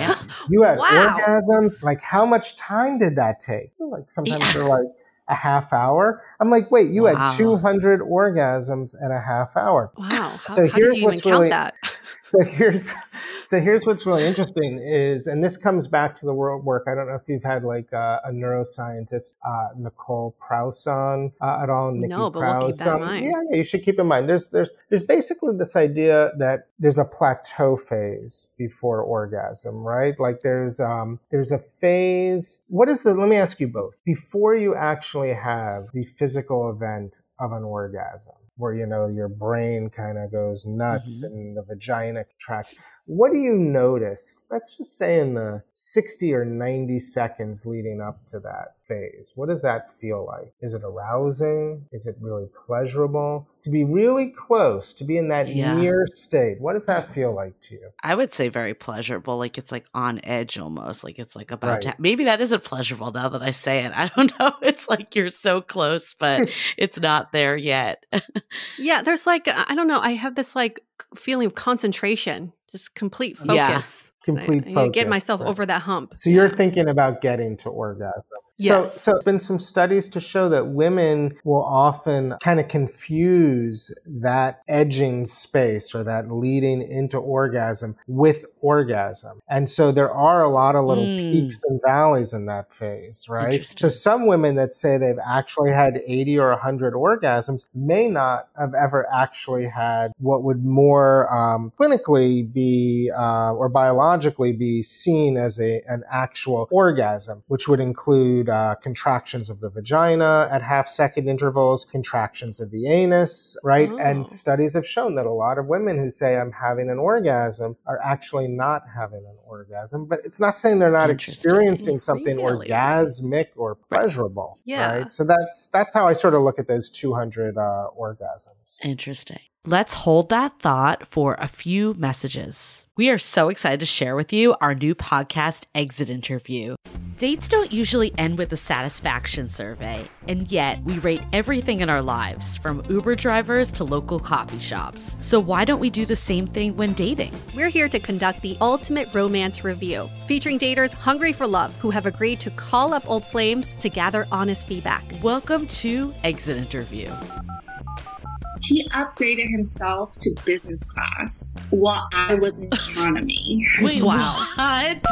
you had
Wow.
orgasms? Like how much time did that take? Like sometimes
Yeah.
they're like, a half hour. I'm like, wait, you
Wow.
had 200 orgasms in a half hour.
Wow. How,
So here's what's really-
that?
So here's so here's what's really interesting is, and this comes back to the world work. I don't know if you've had like uh, a neuroscientist, uh, Nicole Prause on uh, at all. Nikki
No, but we'll keep that in
um,
mind.
Yeah, yeah, you should keep in mind. There's there's there's basically this idea that there's a plateau phase before orgasm, right? Like there's um there's a phase. What is the? Let me ask you both. Before you actually have the physical event of an orgasm where you know your brain kind of goes nuts
Mhm.
and the vagina contracts what do you notice let's just say in the 60 or 90 seconds leading up to that phase what does that feel like is it arousing is it really pleasurable to be really close to be in that
Yeah.
near state what does that feel like to you
I would say very pleasurable. Like it's like on edge almost. Like it's like about
Right.
to. Maybe that isn't pleasurable now that I say it. I don't know. It's like you're so close, but it's not there yet.
Yeah, there's like I don't know. I have this like feeling of concentration, just complete focus.
Yeah.
So
Complete
I, I get myself
right.
over that hump.
So you're thinking about getting to orgasm.
Yes.
So, so there's been some studies to show that women will often kind of confuse that edging space or that leading into orgasm with orgasm. And so there are a lot of little
Mm.
peaks and valleys in that phase, right? So some women that say they've actually had 80 or 100 orgasms may not have ever actually had what would more um, clinically be uh, or biologically be seen as a, an actual orgasm, which would include uh, contractions of the vagina at half second intervals, contractions of the anus, right?
Oh.
And studies have shown that a lot of women who say, I'm having an orgasm, are actually not having an orgasm. But it's not saying they're not experiencing something
Really?
orgasmic or pleasurable.
Yeah.
Right. So that's that's how I sort of look at those 200 uh, orgasms.
Interesting. Let's hold that thought for a few messages. We are so excited to share with you our new podcast, Exit Interview. Dates don't usually end with a satisfaction survey, and yet we rate everything in our lives, from Uber drivers to local coffee shops. So why don't we do the same thing when dating?
We're here to conduct the ultimate romance review, featuring daters hungry for love who have agreed to call up old flames to gather honest feedback.
Welcome to Exit Interview.
He upgraded himself to business class while I was in economy.
Wait, what?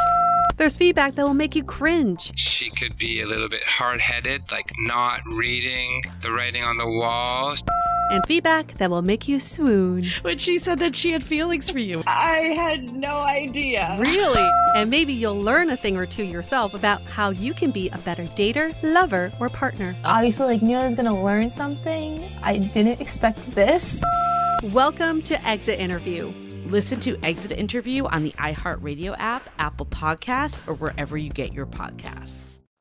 There's feedback that will make you cringe.
She could be a little bit hard headed, like not reading the writing on the wall.
And feedback that will make you swoon.
When she said that she had feelings for you.
I had no idea.
Really? And maybe you'll learn a thing or two yourself about how you can be a better dater, lover, or partner.
Obviously, like knew I was gonna learn something. I didn't expect this.
Welcome to Exit Interview,
Listen to Exit Interview on the iHeartRadio app, Apple Podcasts, or wherever you get your podcasts.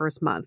first month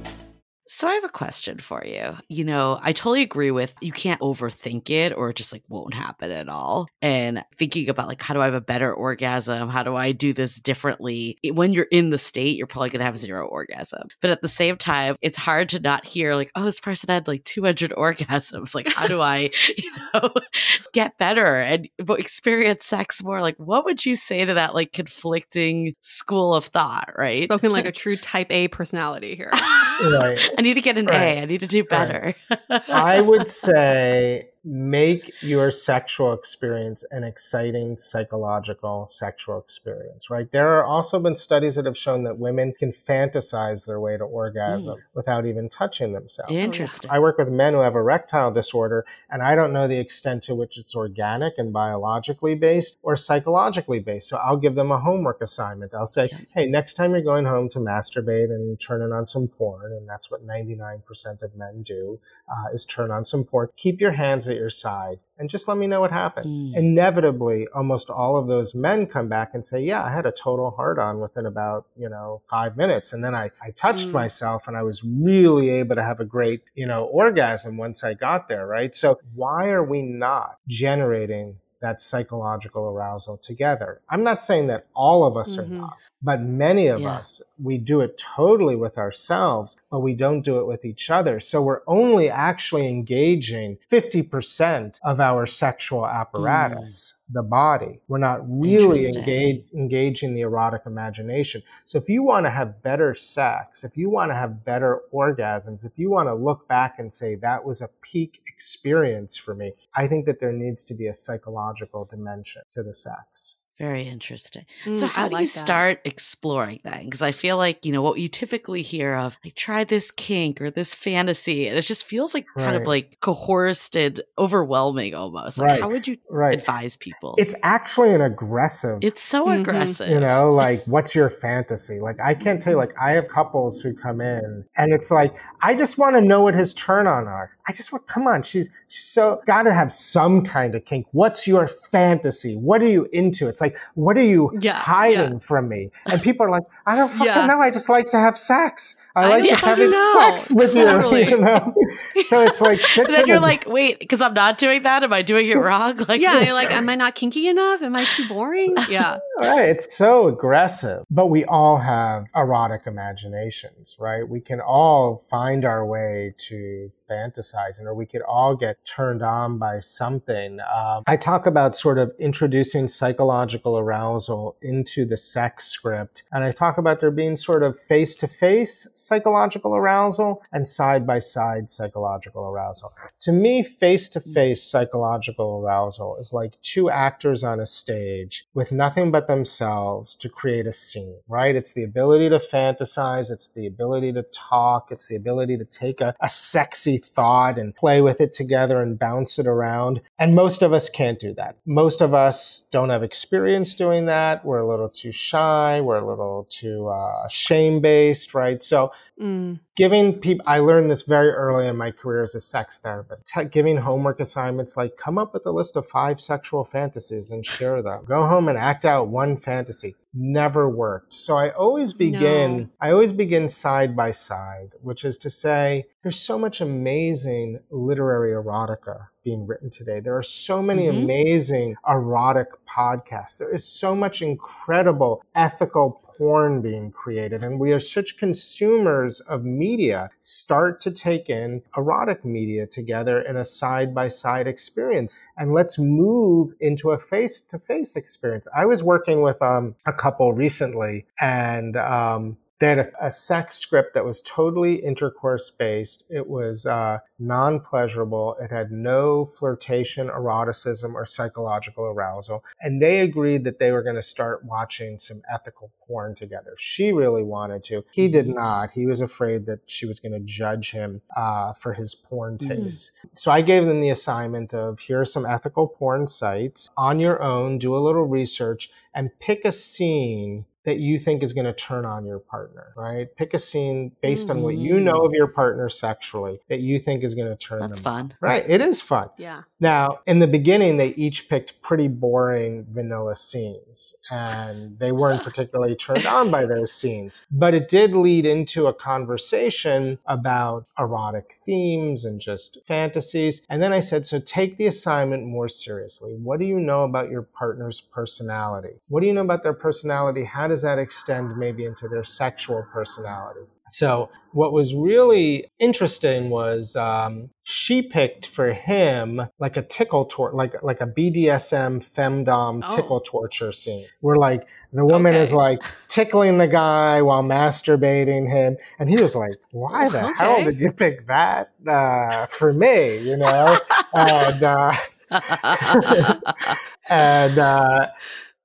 So I have a question for you. You know, I totally agree with you can't overthink it or it just like won't happen at all. And thinking about like how do I have a better orgasm? How do I do this differently? When you're in the state, you're probably going to have zero orgasm. But at the same time, it's hard to not hear like, oh, this person had like 200 orgasms. Like, how do I, you know, get better and experience sex more? Like, what would you say to that like conflicting school of thought, right?
Spoken like a true type A personality here.
Right.
I need to get an
Right.
A. I need to do better.
I would say make your sexual experience an exciting psychological sexual experience, right? There are also been studies that have shown that women can fantasize their way to orgasm without even touching themselves.
Interesting.
I work with men who have erectile disorder, and I don't know the extent to which it's organic and biologically based or psychologically based. So I'll give them a homework assignment. I'll say, hey, next time you're going home to masturbate and turning on some porn, and that's what 99% of men do, uh, is turn on some porn, keep your hands at your side and just let me know what happens.
Mm.
Inevitably, almost all of those men come back and say, yeah, I had a total hard on within about, you know, five minutes. And then I, I touched
Mm.
myself and I was really able to have a great, you know, orgasm once I got there, right? So why are we not generating that psychological arousal together? I'm not saying that all of us
Mhm.
are not. But many of
Yeah.
us, we do it totally with ourselves, but we don't do it with each other. So we're only actually engaging 50% of our sexual apparatus, the body. We're not really engage, engaging the erotic imagination. So if you want to have better sex, if you want to have better orgasms, if you want to look back and say that was a peak experience for me, I think that there needs to be a psychological dimension to the sex.
Very interesting.
Mm,
so
I
how do you
like that.
start exploring that? Because I feel like, you know, what you typically hear of, I try this kink or this fantasy, and it just feels like kind of like coerced and overwhelming almost. Like,
Right.
how would you
Right.
advise people?
It's actually an aggressive
It's so
Mhm.
aggressive.
you know like what's your fantasy like i can't tell you like i have couples who come in and it's like i just want to know what his turn on are i just want come on she's she's so got to have some kind of kink. What's your fantasy? What are you into? It's like what are you
Yeah,
hiding from me? And people are like i don't fucking
Yeah.
know. I just like to have sex. I, like just having sex with
Totally.
you you know so it's like such
And then you're
ag-
like, wait, because I'm not doing that. Am I doing it wrong? Like,
yeah, you're like, am I not kinky enough? Am I too boring? Yeah.
Right, it's so aggressive. But we all have erotic imaginations, right? We can all find our way to fantasizing, or we could all get turned on by something. Um, I talk about sort of introducing psychological arousal into the sex script, and I talk about there being sort of face to face psychological arousal and side by side psychological arousal. To me, face to face psychological arousal is like two actors on a stage with nothing but themselves to create a scene, right? It's the ability to fantasize, it's the ability to talk, it's the ability to take a, a sexy thought and play with it together and bounce it around. And most of us can't do that. Most of us don't have experience doing that. We're a little too shy, we're a little too uh, shame based, right? So
Mm.
Giving people i learned this very early in my career as a sex therapist. Te- giving homework assignments like come up with a list of five sexual fantasies and share them. Go home and act out one fantasy. Never worked. So i always begin
No.
i always begin side by side which is to say there's so much amazing literary erotica being written today. There are so many
Mhm.
amazing erotic podcasts. There is so much incredible ethical porn being created. And we are such consumers of media start to take in erotic media together in a side by side experience. And let's move into a face to face experience. I was working with um, a couple recently and um, they had a, a sex script that was totally intercourse based. It was uh, non pleasurable. It had no flirtation, eroticism, or psychological arousal. And they agreed that they were going to start watching some ethical porn together. She really wanted to. He did not. He was afraid that she was going to judge him uh, for his porn
Mhm.
So I gave them the assignment of here are some ethical porn sites. On your own, do a little research and pick a scene that you think is going to turn on your partner, right? Pick a scene based on what you know mm. of your partner sexually that you think is going to turn
That's
them on.
That's fun.
Right. It is fun.
Yeah.
Now, in the beginning, they each picked pretty boring vanilla scenes, and they weren't particularly turned on by those scenes. But it did lead into a conversation about erotic themes and just fantasies. And then I said, So take the assignment more seriously. What do you know about your partner's personality? What do you know about their personality? How does that extend maybe into their sexual personality? So, what was really interesting was um, she picked for him like a tickle tor- like like a BDSM femdom
Oh.
tickle torture scene, where like the woman is like tickling the guy while masturbating him, and he was like, "Why the hell did you pick that uh, for me?" You know, and. Uh, and uh,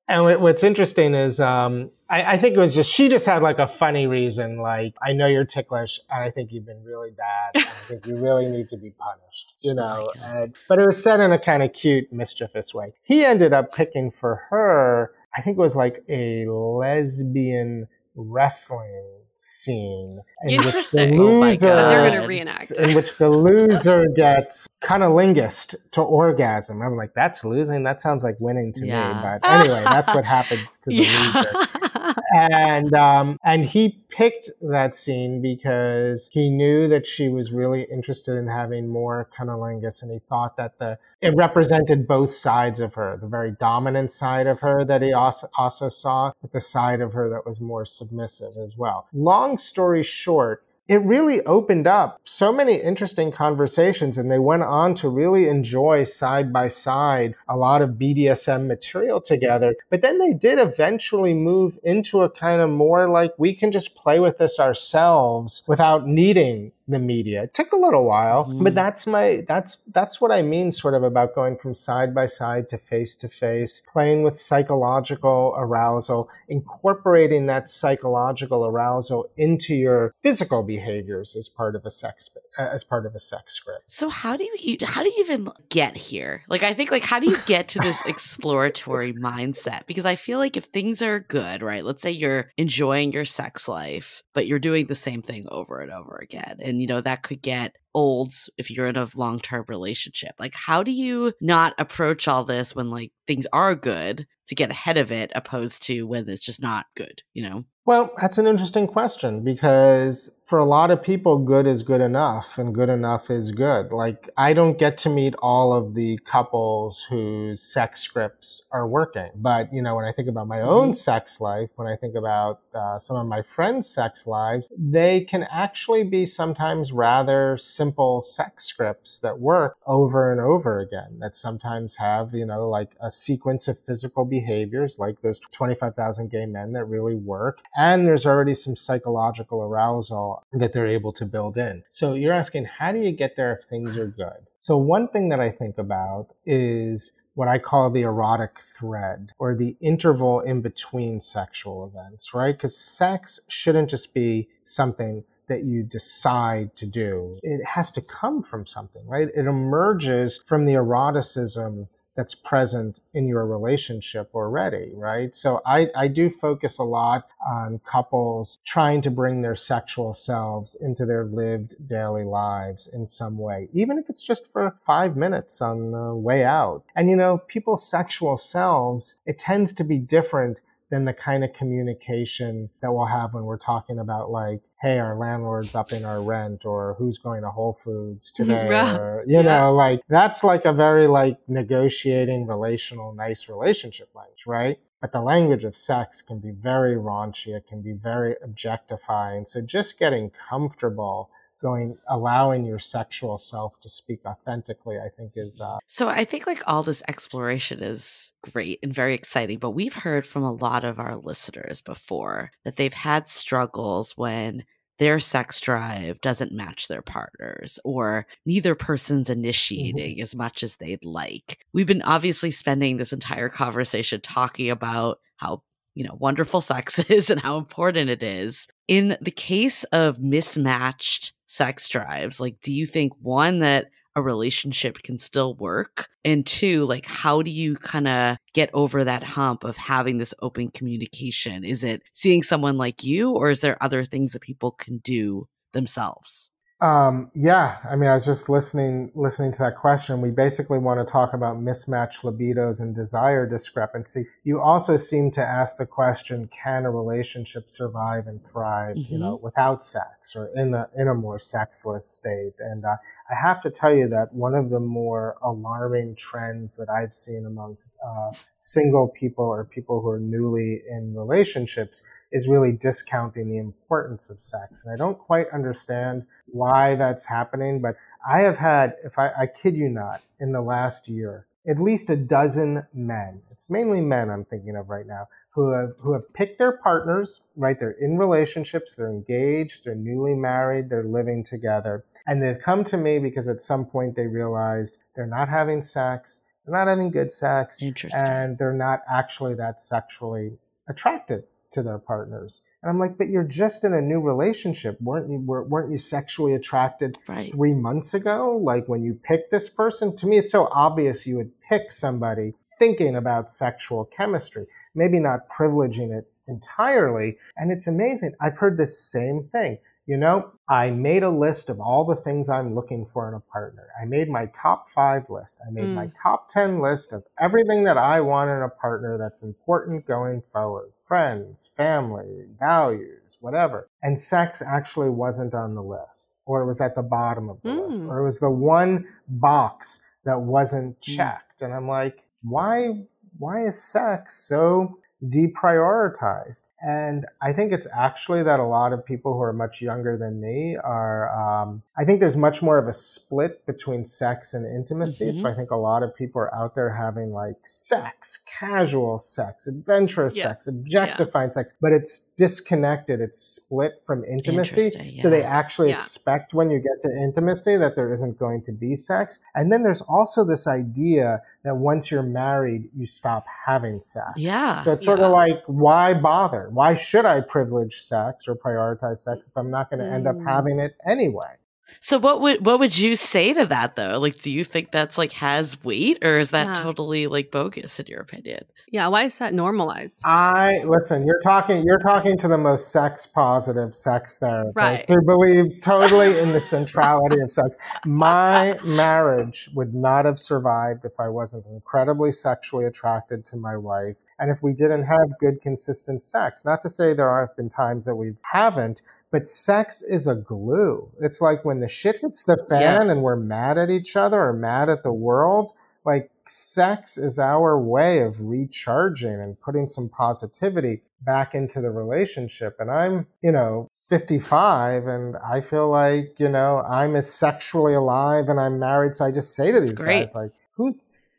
and what's interesting is um, I, I think it was just she just had like a funny reason like I know you're ticklish and I think you've been really bad and I think you really need to be punished you know
God.
and, but it was said in a kind of cute mischievous way he ended up picking for her I think it was like a lesbian wrestling scene in which the.
Oh my
loser
God.
They're gonna reenact.
in which the loser gets cunnilingus to orgasm. I'm like, that's losing. That sounds like winning to
Yeah.
me. But anyway, that's what happens to the loser. And um, and he picked that scene because he knew that she was really interested in having more cunnilingus, and he thought that the it represented both sides of her, the very dominant side of her that he also also saw, but the side of her that was more submissive as well. Long story short, it really opened up so many interesting conversations and they went on to really enjoy side by side a lot of BDSM material together. But then they did eventually move into a kind of more like we can just play with this ourselves without needing the media. It took a little while, mm. but that's my that's that's what I mean sort of about going from side by side to face to face, playing with psychological arousal, incorporating that psychological arousal into your physical behaviors as part of a sex as part of a sex script.
So how do you how do you even get here? Like I think like how do you get to this exploratory mindset? Because I feel like if things are good, right? Let's say you're enjoying your sex life, but you're doing the same thing over and over again and and you know that could get old if you're in a long-term relationship. Like how do you not approach all this when like things are good to get ahead of it opposed to when it's just not good you know?
Well, that's an interesting question because for a lot of people, good is good enough and good enough is good. Like, I don't get to meet all of the couples whose sex scripts are working. But, you know, when I think about my own mm-hmm. sex life, when I think about uh, some of my friends' sex lives, they can actually be sometimes rather simple sex scripts that work over and over again, that sometimes have, you know, like a sequence of physical behaviors, like those 25,000 gay men that really work and there's already some psychological arousal that they're able to build in. So you're asking, how do you get there if things are good? So one thing that I think about is what I call the erotic thread or the interval in between sexual events, right? Because sex shouldn't just be something that you decide to do. It has to come from something, right? It emerges from the eroticism that's present in your relationship already, right? So I, I do focus a lot on couples trying to bring their sexual selves into their lived daily lives in some way, even if it's just for five minutes on the way out. And you know, people's sexual selves, it tends to be different than the kind of communication that we'll have when we're talking about like, hey, our landlord's up in our rent or who's going to Whole Foods today or, you yeah. know, like that's like a very like negotiating relational, nice relationship language, right? But the language of sex can be very raunchy. It can be very objectifying. So just getting comfortable going allowing your sexual self to speak authentically i think is uh
so i think like all this exploration is great and very exciting but we've heard from a lot of our listeners before that they've had struggles when their sex drive doesn't match their partners or neither person's mm-hmm. initiating mm-hmm. as much as they'd like. We've been obviously spending this entire conversation talking about how you know, wonderful sex is and how important it is. In the case of mismatched sex drives, like, do you think one, that a relationship can still work? And two, like, how do you kind of get over that hump of having this open communication? Is it seeing someone like you, or is there other things that people can do themselves?
Um, yeah, I mean, I was just listening listening to that question. We basically want to talk about mismatched libidos and desire discrepancy. You also seem to ask the question: Can a relationship survive and thrive, mm-hmm. you know, without sex or in a in a more sexless state? And uh, I have to tell you that one of the more alarming trends that I've seen amongst uh, single people or people who are newly in relationships is really discounting the importance of sex. And I don't quite understand why that's happening, but I have had, if I, I kid you not, in the last year, at least a dozen men, it's mainly men I'm thinking of right now, who have who have picked their partners, right? They're in relationships, they're engaged, they're newly married, they're living together. And they've come to me because at some point they realized they're not having sex, they're not having good sex, and they're not actually that sexually attracted to their partners. And I'm like, but you're just in a new relationship. Weren't you weren't you sexually attracted right. 3 months ago? Like when you picked this person? To me it's so obvious you would pick somebody thinking about sexual chemistry, maybe not privileging it entirely. And it's amazing. I've heard the same thing. you know, I made a list of all the things I'm looking for in a partner. I made my top five list. I made mm. my top 10 list of everything that I want in a partner that's important going forward friends, family, values, whatever. And sex actually wasn't on the list, or it was at the bottom of the mm. list, or it was the one box that wasn't mm. checked. Mm. And I'm like, why? Why is sex so deprioritized. And I think it's actually that a lot of people who are much younger than me are, um, I think there's much more of a split between sex and intimacy. Mm-hmm. So I think a lot of people are out there having like sex, casual sex, adventurous yeah. sex, objectifying yeah. sex, but it's disconnected. It's split from intimacy. Yeah. So they actually expect when you get to intimacy that there isn't going to be sex. And then there's also this idea that once you're married, you stop having sex.
Yeah.
So it's sort of like, why bother? Why should I privilege sex or prioritize sex if I'm not going to end up mm. having it anyway?
So what would what would you say to that though? Like do you think that's like has weight or is that
Yeah.
totally like bogus in your opinion?
Yeah, why is that normalized?
I listen. You're talking. You're talking to the most sex positive sex therapist
Right.
who believes totally in the centrality of sex. My marriage would not have survived if I wasn't incredibly sexually attracted to my wife, and if we didn't have good, consistent sex. Not to say there have been times that we haven't, but sex is a glue. It's like when the shit hits the fan and we're mad at each other or mad at the world, like sex is our way of recharging and putting some positivity back into the relationship. And I'm, you know, 55 and I feel like, you know, I'm as sexually alive and I'm married. So I just say to these guys, like, who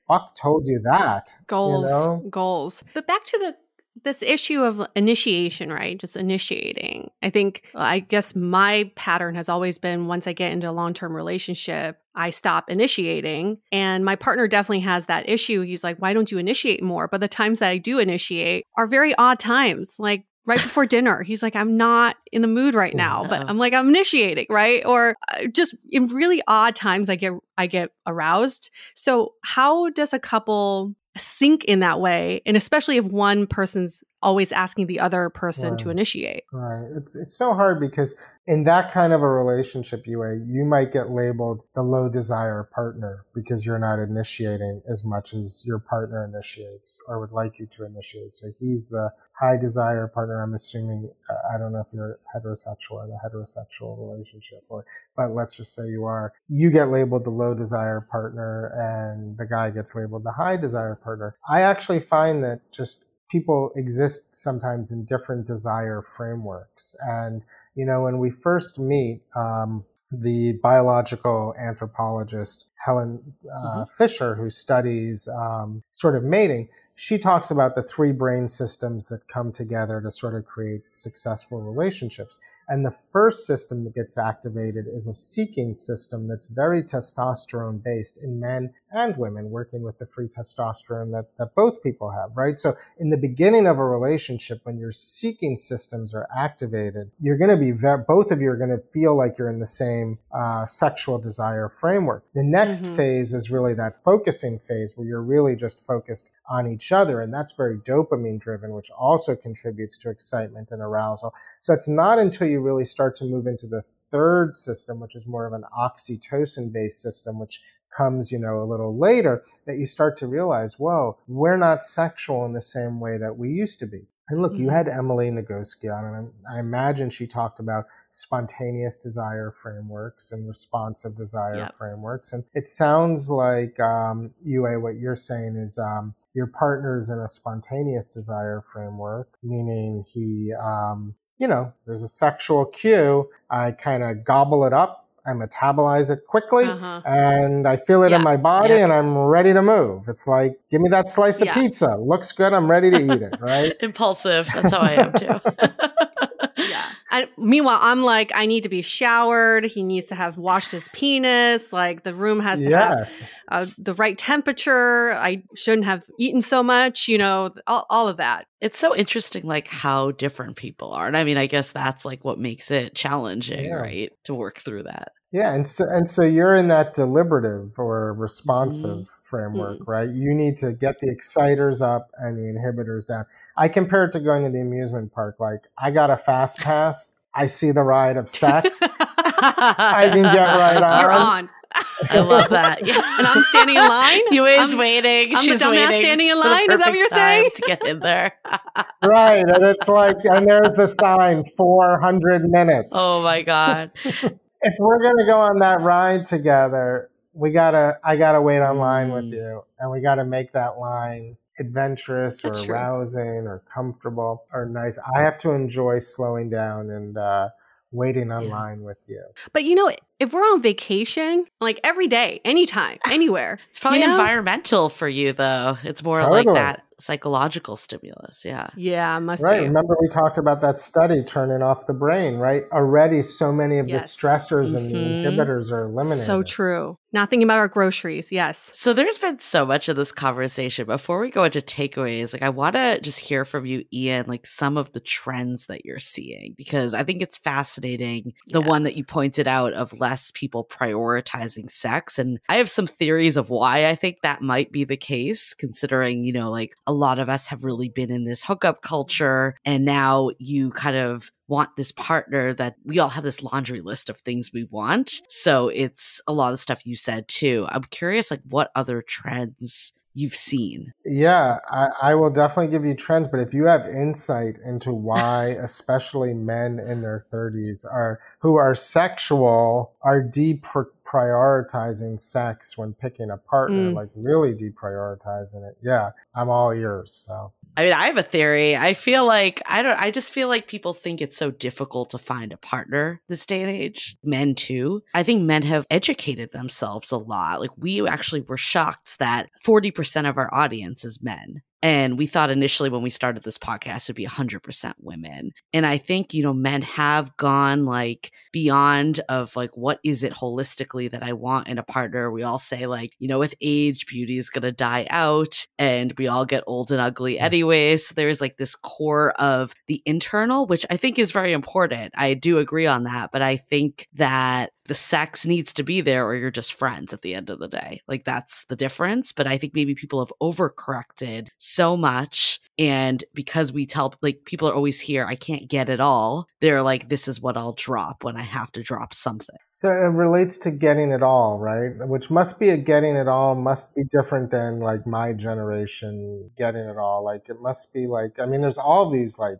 fuck told you that?
Goals,
You know?
goals. But back to the this issue of initiation, right? Just initiating. I think, I guess my pattern has always been once I get into a long term relationship, I stop initiating. And my partner definitely has that issue. He's like, why don't you initiate more? But the times that I do initiate are very odd times, like right before dinner. He's like, I'm not in the mood right now, but I'm like, I'm initiating, right? Or uh, just in really odd times, I get I get aroused. So how does a couple sync in that way? And especially if one person's always asking the other person to initiate.
Right. It's it's so hard because in that kind of a relationship, Yue, you might get labeled the low desire partner because you're not initiating as much as your partner initiates or would like you to initiate. So he's the high desire partner. I'm assuming uh, I don't know if you're heterosexual in a heterosexual relationship or but let's just say you are. You get labeled the low desire partner and the guy gets labeled the high desire partner. I actually find that just people exist sometimes in different desire frameworks. And, you know, when we first meet, um, the biological anthropologist Helen uh, Fisher, who studies um, sort of mating, she talks about the three brain systems that come together to sort of create successful relationships. And the first system that gets activated is a seeking system that's very testosterone based in men and women, working with the free testosterone that, that both people have, right? So in the beginning of a relationship, when your seeking systems are activated, you're going to be very, both of you are going to feel like you're in the same uh, sexual desire framework. The next
Mhm.
phase is really that focusing phase where you're really just focused on each other. And that's very dopamine driven, which also contributes to excitement and arousal. So it's not until you really start to move into the third system, which is more of an oxytocin based system, which comes, you know, a little later, that you start to realize, whoa, we're not sexual in the same way that we used to be. And look, you
Mhm.
had Emily Nagoski on, and I imagine she talked about spontaneous desire frameworks and responsive desire
Yep.
frameworks. And it sounds like, um, Yue, what you're saying is um, your partner's in a spontaneous desire framework, meaning he, um, you know, there's a sexual cue. I kind of gobble it up. I metabolize it quickly
Uh-huh.
and I feel it in my body
Yeah.
and I'm ready to move. It's like, give me that slice of pizza. Looks good. I'm ready to eat it, right?
Impulsive. That's how I am too.
yeah. And meanwhile, I'm like, I need to be showered. He needs to have washed his penis. Like the room has to
Yes.
have uh, the right temperature. I shouldn't have eaten so much. You know, all, all of that.
It's so interesting, like how different people are. And I mean, I guess that's like what makes it challenging,
Yeah.
right? To work through that.
Yeah, and so and so you're in that deliberative or mm-hmm. responsive framework, mm-hmm. right? You need to get the exciters up and the inhibitors down. I compare it to going to the amusement park. Like I got a fast pass. I see the ride of sex. I can get right on.
You're on.
I love that. Yeah.
And I'm standing in line.
You is
I'm-
waiting.
I'm the
She's
dumbass
waiting
standing in line? Is that what you're saying?
To get in there.
right. And it's like, and there's the sign 400 minutes.
oh my god.
If we're going to go on that ride together, we got to, I got to wait online with
Mm.
you. And we got to make that line adventurous
That's
or
true.
arousing or comfortable or nice. I have to enjoy slowing down and, uh, waiting online with you.
But you know, if we're on vacation, like every day, anytime, anywhere,
It's probably
You know?
environmental for you though. It's more like that psychological stimulus. Yeah.
yeah, must
Right.
be.
Remember, we talked about that study turning off the brain, right? Already, so many of
Yes.
the stressors and the
Mhm.
inhibitors are eliminated.
So true. Not thinking about our groceries. Yes.
So there's been so much of this conversation. Before we go into takeaways, like I want to just hear from you, Ian, like some of the trends that you're seeing because I think it's fascinating. The
Yeah.
one that you pointed out of less people prioritizing sex, and I have some theories of why I think that might be the case. Considering you know, like a lot of us have really been in this hookup culture, and now you kind of want this partner that we all have this laundry list of things we want. So it's a lot of stuff you said too. I'm curious, like, what other trends you've seen?
Yeah, I, I will definitely give you trends, but if you have insight into why, especially men in their 30s are who are sexual, are deprioritizing sex when picking a partner,
Mm.
like really deprioritizing it. Yeah, I'm all ears. So
I mean, I have a theory. I feel like I don't. I just feel like people think it's so difficult to find a partner this day and age. Men too. I think men have educated themselves a lot. Like we actually were shocked that forty percent of our audience is men. And we thought initially when we started this podcast it would be 100% women. And I think, you know, men have gone like beyond of like, what is it holistically that I want in a partner? We all say, like, you know, with age, beauty is going to die out and we all get old and ugly anyways. So there's like this core of the internal, which I think is very important. I do agree on that. But I think that the sex needs to be there or you're just friends at the end of the day. Like that's the difference. But I think maybe people have overcorrected so much. And because we tell, like, people are always here, I can't get it all. They're like, this is what I'll drop when I have to drop something.
So it relates to getting it all, right? Which must be a getting it all, must be different than like my generation getting it all. Like it must be like, I mean, there's all these like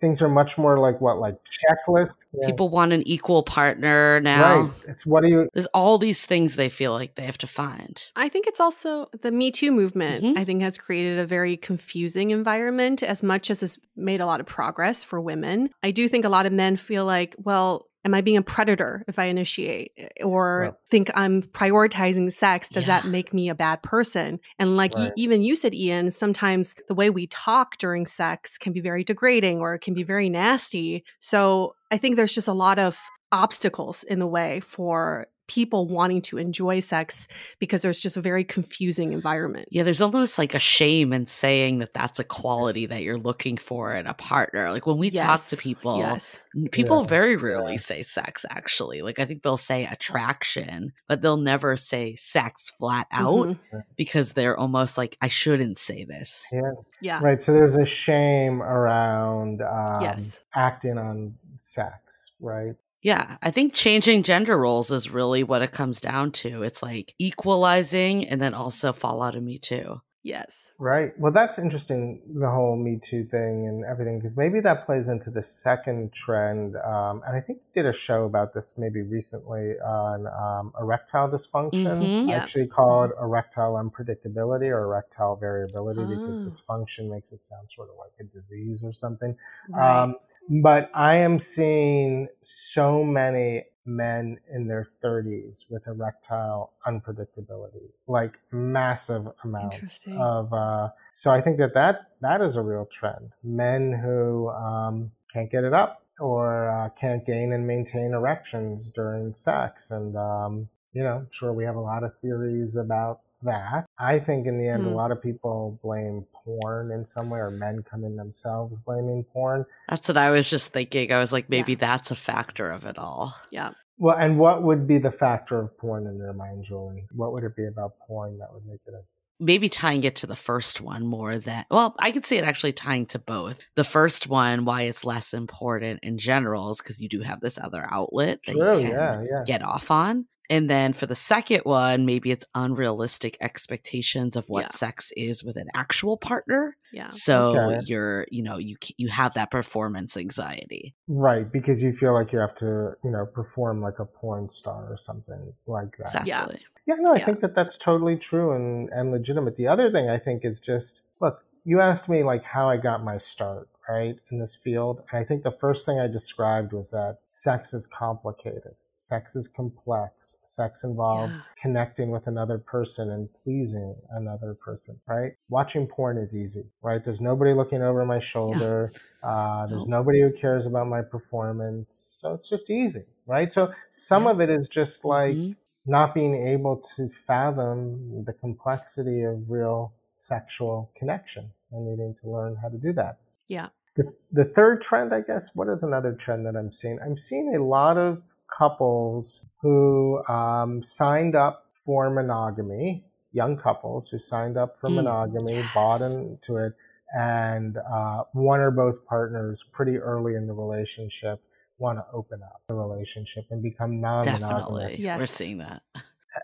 things are much more like what, like checklist? Yeah.
People want an equal partner now.
Right. It's what do you,
There's all these things they feel like they have to find.
I think it's also the Me Too movement,
Mhm.
I think, has created a very confusing environment as much as it's made a lot of progress for women. I do think a lot of men feel like, well, am I being a predator if I initiate eh, or
Yeah.
think I'm prioritizing sex? Does that make me a bad person? And like
Right.
even you said, Ian, sometimes the way we talk during sex can be very degrading or it can be mm-hmm. very nasty. So I think there's just a lot of obstacles in the way for people wanting to enjoy sex because there's just a very confusing environment.
Yeah, there's almost like a shame in saying that that's a quality that you're looking for in a partner. Like when we talk to people,
Yes.
people
Yeah,
very rarely
yeah.
say sex actually. Like I think they'll say attraction, but they'll never say sex flat out
Mhm.
because they're almost like I shouldn't say this.
yeah.
Yeah.
Right. So there's a shame around um,
Yes.
acting on sex, right?
Yeah, I think changing gender roles is really what it comes down to. It's like equalizing and then also fallout of Me Too.
Yes.
Right. Well, that's interesting, the whole Me Too thing and everything, because maybe that plays into the second trend. Um, and I think we did a show about this maybe recently on um, erectile dysfunction,
Mhm.
Yeah.
actually called erectile unpredictability or erectile variability, because
Ah.
dysfunction makes it sound sort of like a disease or something.
Right.
Um, but I am seeing so many men in their 30s with erectile unpredictability, like massive amounts of. Uh, so I think that, that that is a real trend. Men who um, can't get it up or uh, can't gain and maintain erections during sex, and um, you know, sure we have a lot of theories about that. I think in the end,
Hmm.
a lot of people blame porn in some way, or men come in themselves blaming porn.
That's what I was just thinking. I was like, maybe
Yeah.
that's a factor of it all.
yeah.
Well, and what would be the factor of porn in your mind, Julie? What would it be about porn that would make it a
maybe tying it to the first one more than well i could see it actually tying to both the first one why it's less important in general is because you do have this other outlet that
True,
you can
yeah, yeah.
get off on and then for the second one maybe it's unrealistic expectations of what
Yeah.
sex is with an actual partner
Yeah.
so
Okay.
you're you know you you have that performance anxiety
Right, because you feel like you have to, you know, perform like a porn star or something like that.
exactly
Yeah, no, I
Yeah.
think that that's totally true and, and legitimate. The other thing I think is just look, you asked me like how I got my start, right, in this field. And I think the first thing I described was that sex is complicated. Sex is complex. Sex involves connecting with another person and pleasing another person, right? Watching porn is easy, right? There's nobody looking over my shoulder. Uh, there's nobody who cares about my performance. So it's just easy, right? So some of it is just like,
Mhm.
not being able to fathom the complexity of real sexual connection and needing to learn how to do that.
Yeah.
The, the third trend, I guess, what is another trend that I'm seeing? I'm seeing a lot of couples who um, signed up for monogamy, young couples who signed up for
Mm,
monogamy, bought into it, and uh, one or both partners pretty early in the relationship want to open up the relationship and become non-monogamous.
We're seeing that.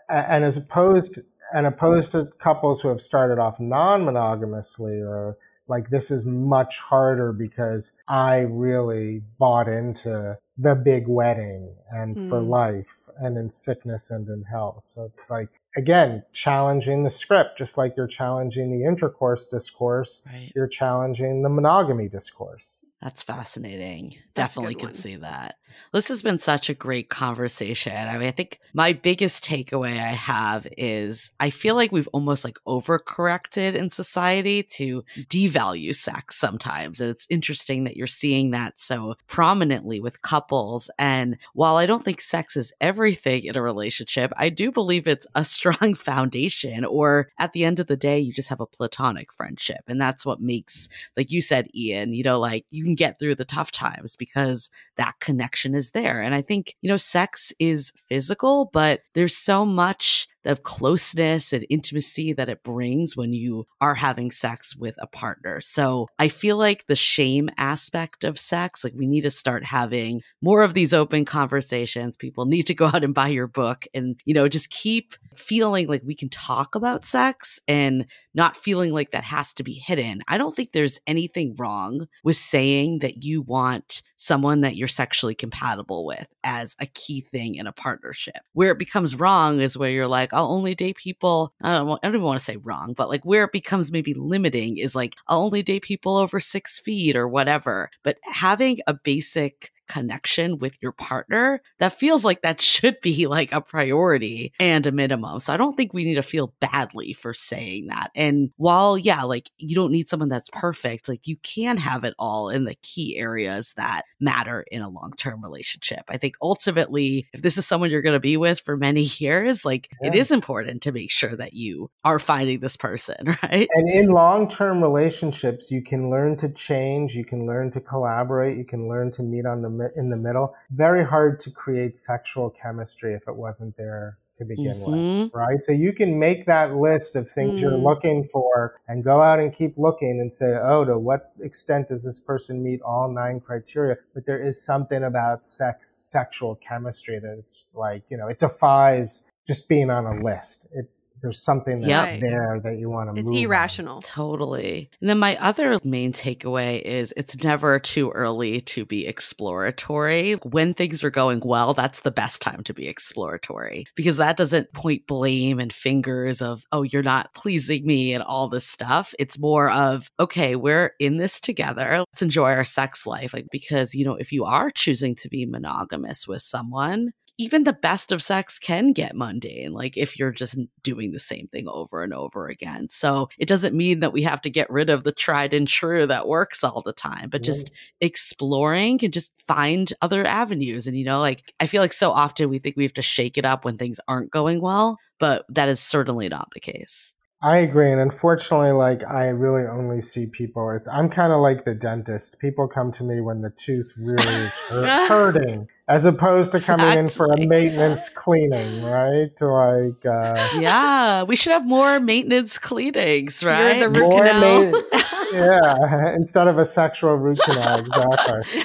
And as opposed and opposed to couples who have started off non-monogamously or like this is much harder because I really bought into the big wedding and for
Mm.
life and in sickness and in health. So it's like again challenging the script just like you're challenging the intercourse discourse,
right
you're challenging the monogamy discourse.
That's fascinating.
That's
Definitely could see that. This has been such a great conversation. I mean, I think my biggest takeaway I have is I feel like we've almost like overcorrected in society to devalue sex sometimes. And it's interesting that you're seeing that so prominently with couples. And while I don't think sex is everything in a relationship, I do believe it's a strong foundation, or at the end of the day, you just have a platonic friendship. And that's what makes like you said, Ian, you know, like you can get through the tough times because that connection is there. And I think, you know, sex is physical, but there's so much of closeness and intimacy that it brings when you are having sex with a partner. So I feel like the shame aspect of sex, like we need to start having more of these open conversations. People need to go out and buy your book and, you know, just keep feeling like we can talk about sex and not feeling like that has to be hidden. I don't think there's anything wrong with saying that you want someone that you're sexually compatible with as a key thing in a partnership. Where it becomes wrong is where you're like, I'll only date people. I don't, I don't even want to say wrong, but like where it becomes maybe limiting is like, I'll only date people over six feet or whatever. But having a basic connection with your partner, that feels like that should be like a priority and a minimum. So I don't think we need to feel badly for saying that. And while, yeah, like you don't need someone that's perfect, like you can have it all in the key areas that matter in a long term relationship. I think ultimately, if this is someone you're going to be with for many years, like it
Yeah.
is important to make sure that you are finding this person, right?
And in long term relationships, you can learn to change, you can learn to collaborate, you can learn to meet on the in the middle. Very hard to create sexual chemistry if it wasn't there to begin with,
Mhm.
right? So you can make that list of things you're
Mm.
looking for and go out and keep looking and say, oh, to what extent does this person meet all nine criteria? But there is something about sex, sexual chemistry that's like, you know, it defies just being on a list. It's there's something that's
Yep.
there that you want to
It's
move on.
irrational.
Totally. And then my other main takeaway is it's never too early to be exploratory. When things are going well, that's the best time to be exploratory because that doesn't point blame and fingers of, oh, you're not pleasing me and all this stuff. It's more of, okay, we're in this together. Let's enjoy our sex life. Like, because, you know, if you are choosing to be monogamous with someone, even the best of sex can get mundane, like if you're just doing the same thing over and over again. So it doesn't mean that we have to get rid of the tried and true that works all the time, but just exploring and just find other avenues. And, you know, like I feel like so often we think we have to shake it up when things aren't going well, but that is certainly not the case.
I agree, and unfortunately, like I really only see people. It's I'm kind of like the dentist. People come to me when the tooth really is hurt, hurting, as opposed to coming in for a maintenance cleaning, right? Like, uh,
yeah, we should have more maintenance cleanings, right?
You're the root
more
canal.
ma- yeah, instead of a sexual root canal, exactly.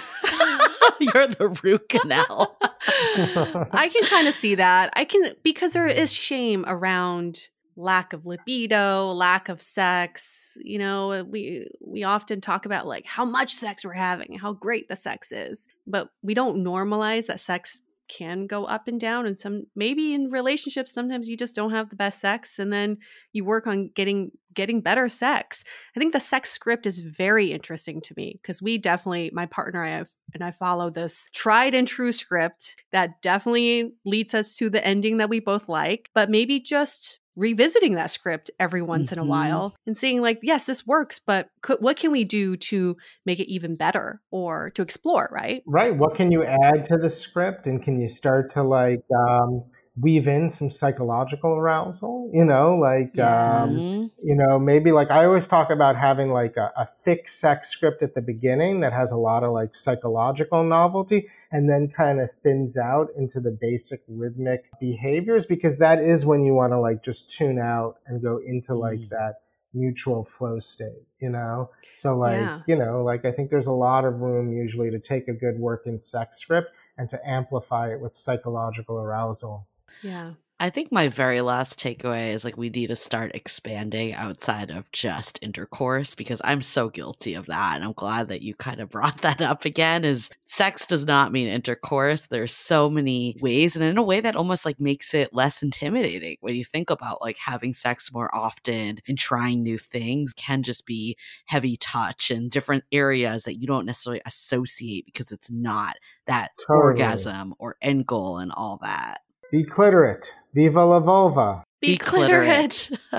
You're the root canal.
I can kind of see that. I can because there is shame around lack of libido, lack of sex. You know, uh, we we often talk about like how much sex we're having, how great the sex is, but we don't normalize that sex can go up and down and some maybe in relationships sometimes you just don't have the best sex and then you work on getting getting better sex. I think the sex script is very interesting to me because we definitely my partner and I have and I follow this tried and true script that definitely leads us to the ending that we both like, but maybe just revisiting that script every once in a
Mhm.
while and seeing like yes this works but could, what can we do to make it even better or to explore right
Right. What can you add to the script? And can you start to like um, weave in some psychological arousal? You know, like, um,
Mhm.
you know, maybe like I always talk about having like a, a thick sex script at the beginning that has a lot of like psychological novelty and then kind of thins out into the basic rhythmic behaviors because that is when you want to like just tune out and go into like
Mm.
that mutual flow state, you know? So like,
Yeah.
you know, like I think there's a lot of room usually to take a good working sex script and to amplify it with psychological arousal.
Yeah
I think my very last takeaway is like we need to start expanding outside of just intercourse because I'm so guilty of that. And I'm glad that you kind of brought that up again is sex does not mean intercourse. There's so many ways and in a way that almost like makes it less intimidating when you think about like having sex more often and trying new things can just be heavy touch and different areas that you don't necessarily associate because it's not that
Totally.
orgasm or end goal and all that.
Be clitorate. Viva la vulva.
be, clitorate.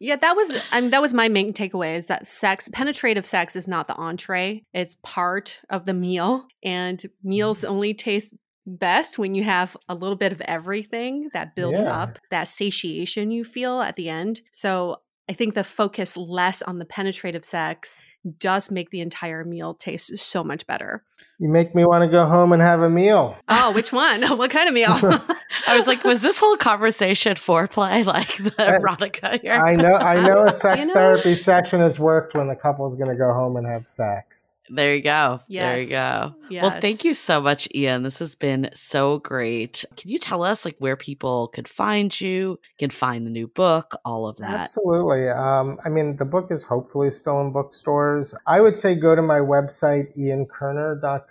yeah that was I mean, that was my main takeaway is that sex penetrative sex is not the entree it's part of the meal and meals mm-hmm. only taste best when you have a little bit of everything that builds
Yeah.
up that satiation you feel at the end so i think the focus less on the penetrative sex does make the entire meal taste so much better
You make me want to go home and have a meal.
oh which one what kind of meal
I was like, was this whole conversation foreplay, like the
Yes.
erotica here?
I know I know a sex
You know?
therapy session has worked when the couple's going to go home and have sex.
There you go. There you
Yes.
go. Well, thank you so much, Ian. This has been so great. Can you tell us like where people could find you, can find the new book, all of that?
Absolutely. Um, I mean, the book is hopefully still in bookstores. I would say go to my website,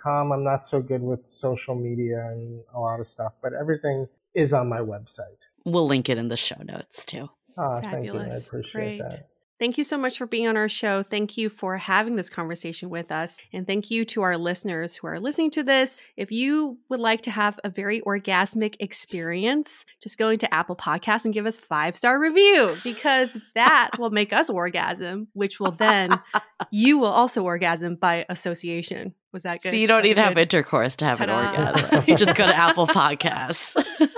iankerner.com. I'm not so good with social media and a lot of stuff, but everything is on my website.
We'll link it in the show notes too.
Oh, thank you. I appreciate
Great.
that.
Thank you so much for being on our show. Thank you for having this conversation with us. And thank you to our listeners who are listening to this. If you would like to have a very orgasmic experience, just go into Apple Podcasts and give us five star review because that will make us orgasm, which will then you will also orgasm by association. Was that good?
So you don't need to have intercourse to have an
Ta-da.
orgasm. you just go to Apple Podcasts.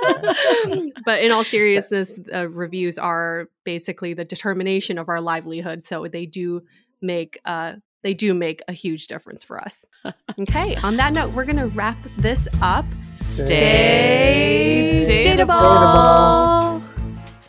but in all seriousness, uh, reviews are basically the determination of our livelihood. So they do make uh, they do make a huge difference for us. Okay. On that note, we're gonna wrap this up.
Stay
dateable.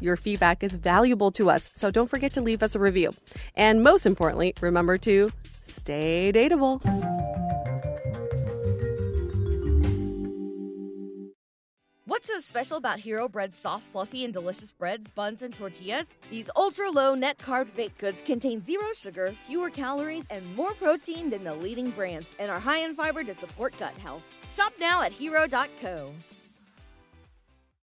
Your feedback is valuable to us, so don't forget to leave us a review. And most importantly, remember to stay dateable.
What's so special about Hero Bread's soft, fluffy, and delicious breads, buns, and tortillas? These ultra low net carb baked goods contain zero sugar, fewer calories, and more protein than the leading brands, and are high in fiber to support gut health. Shop now at hero.co.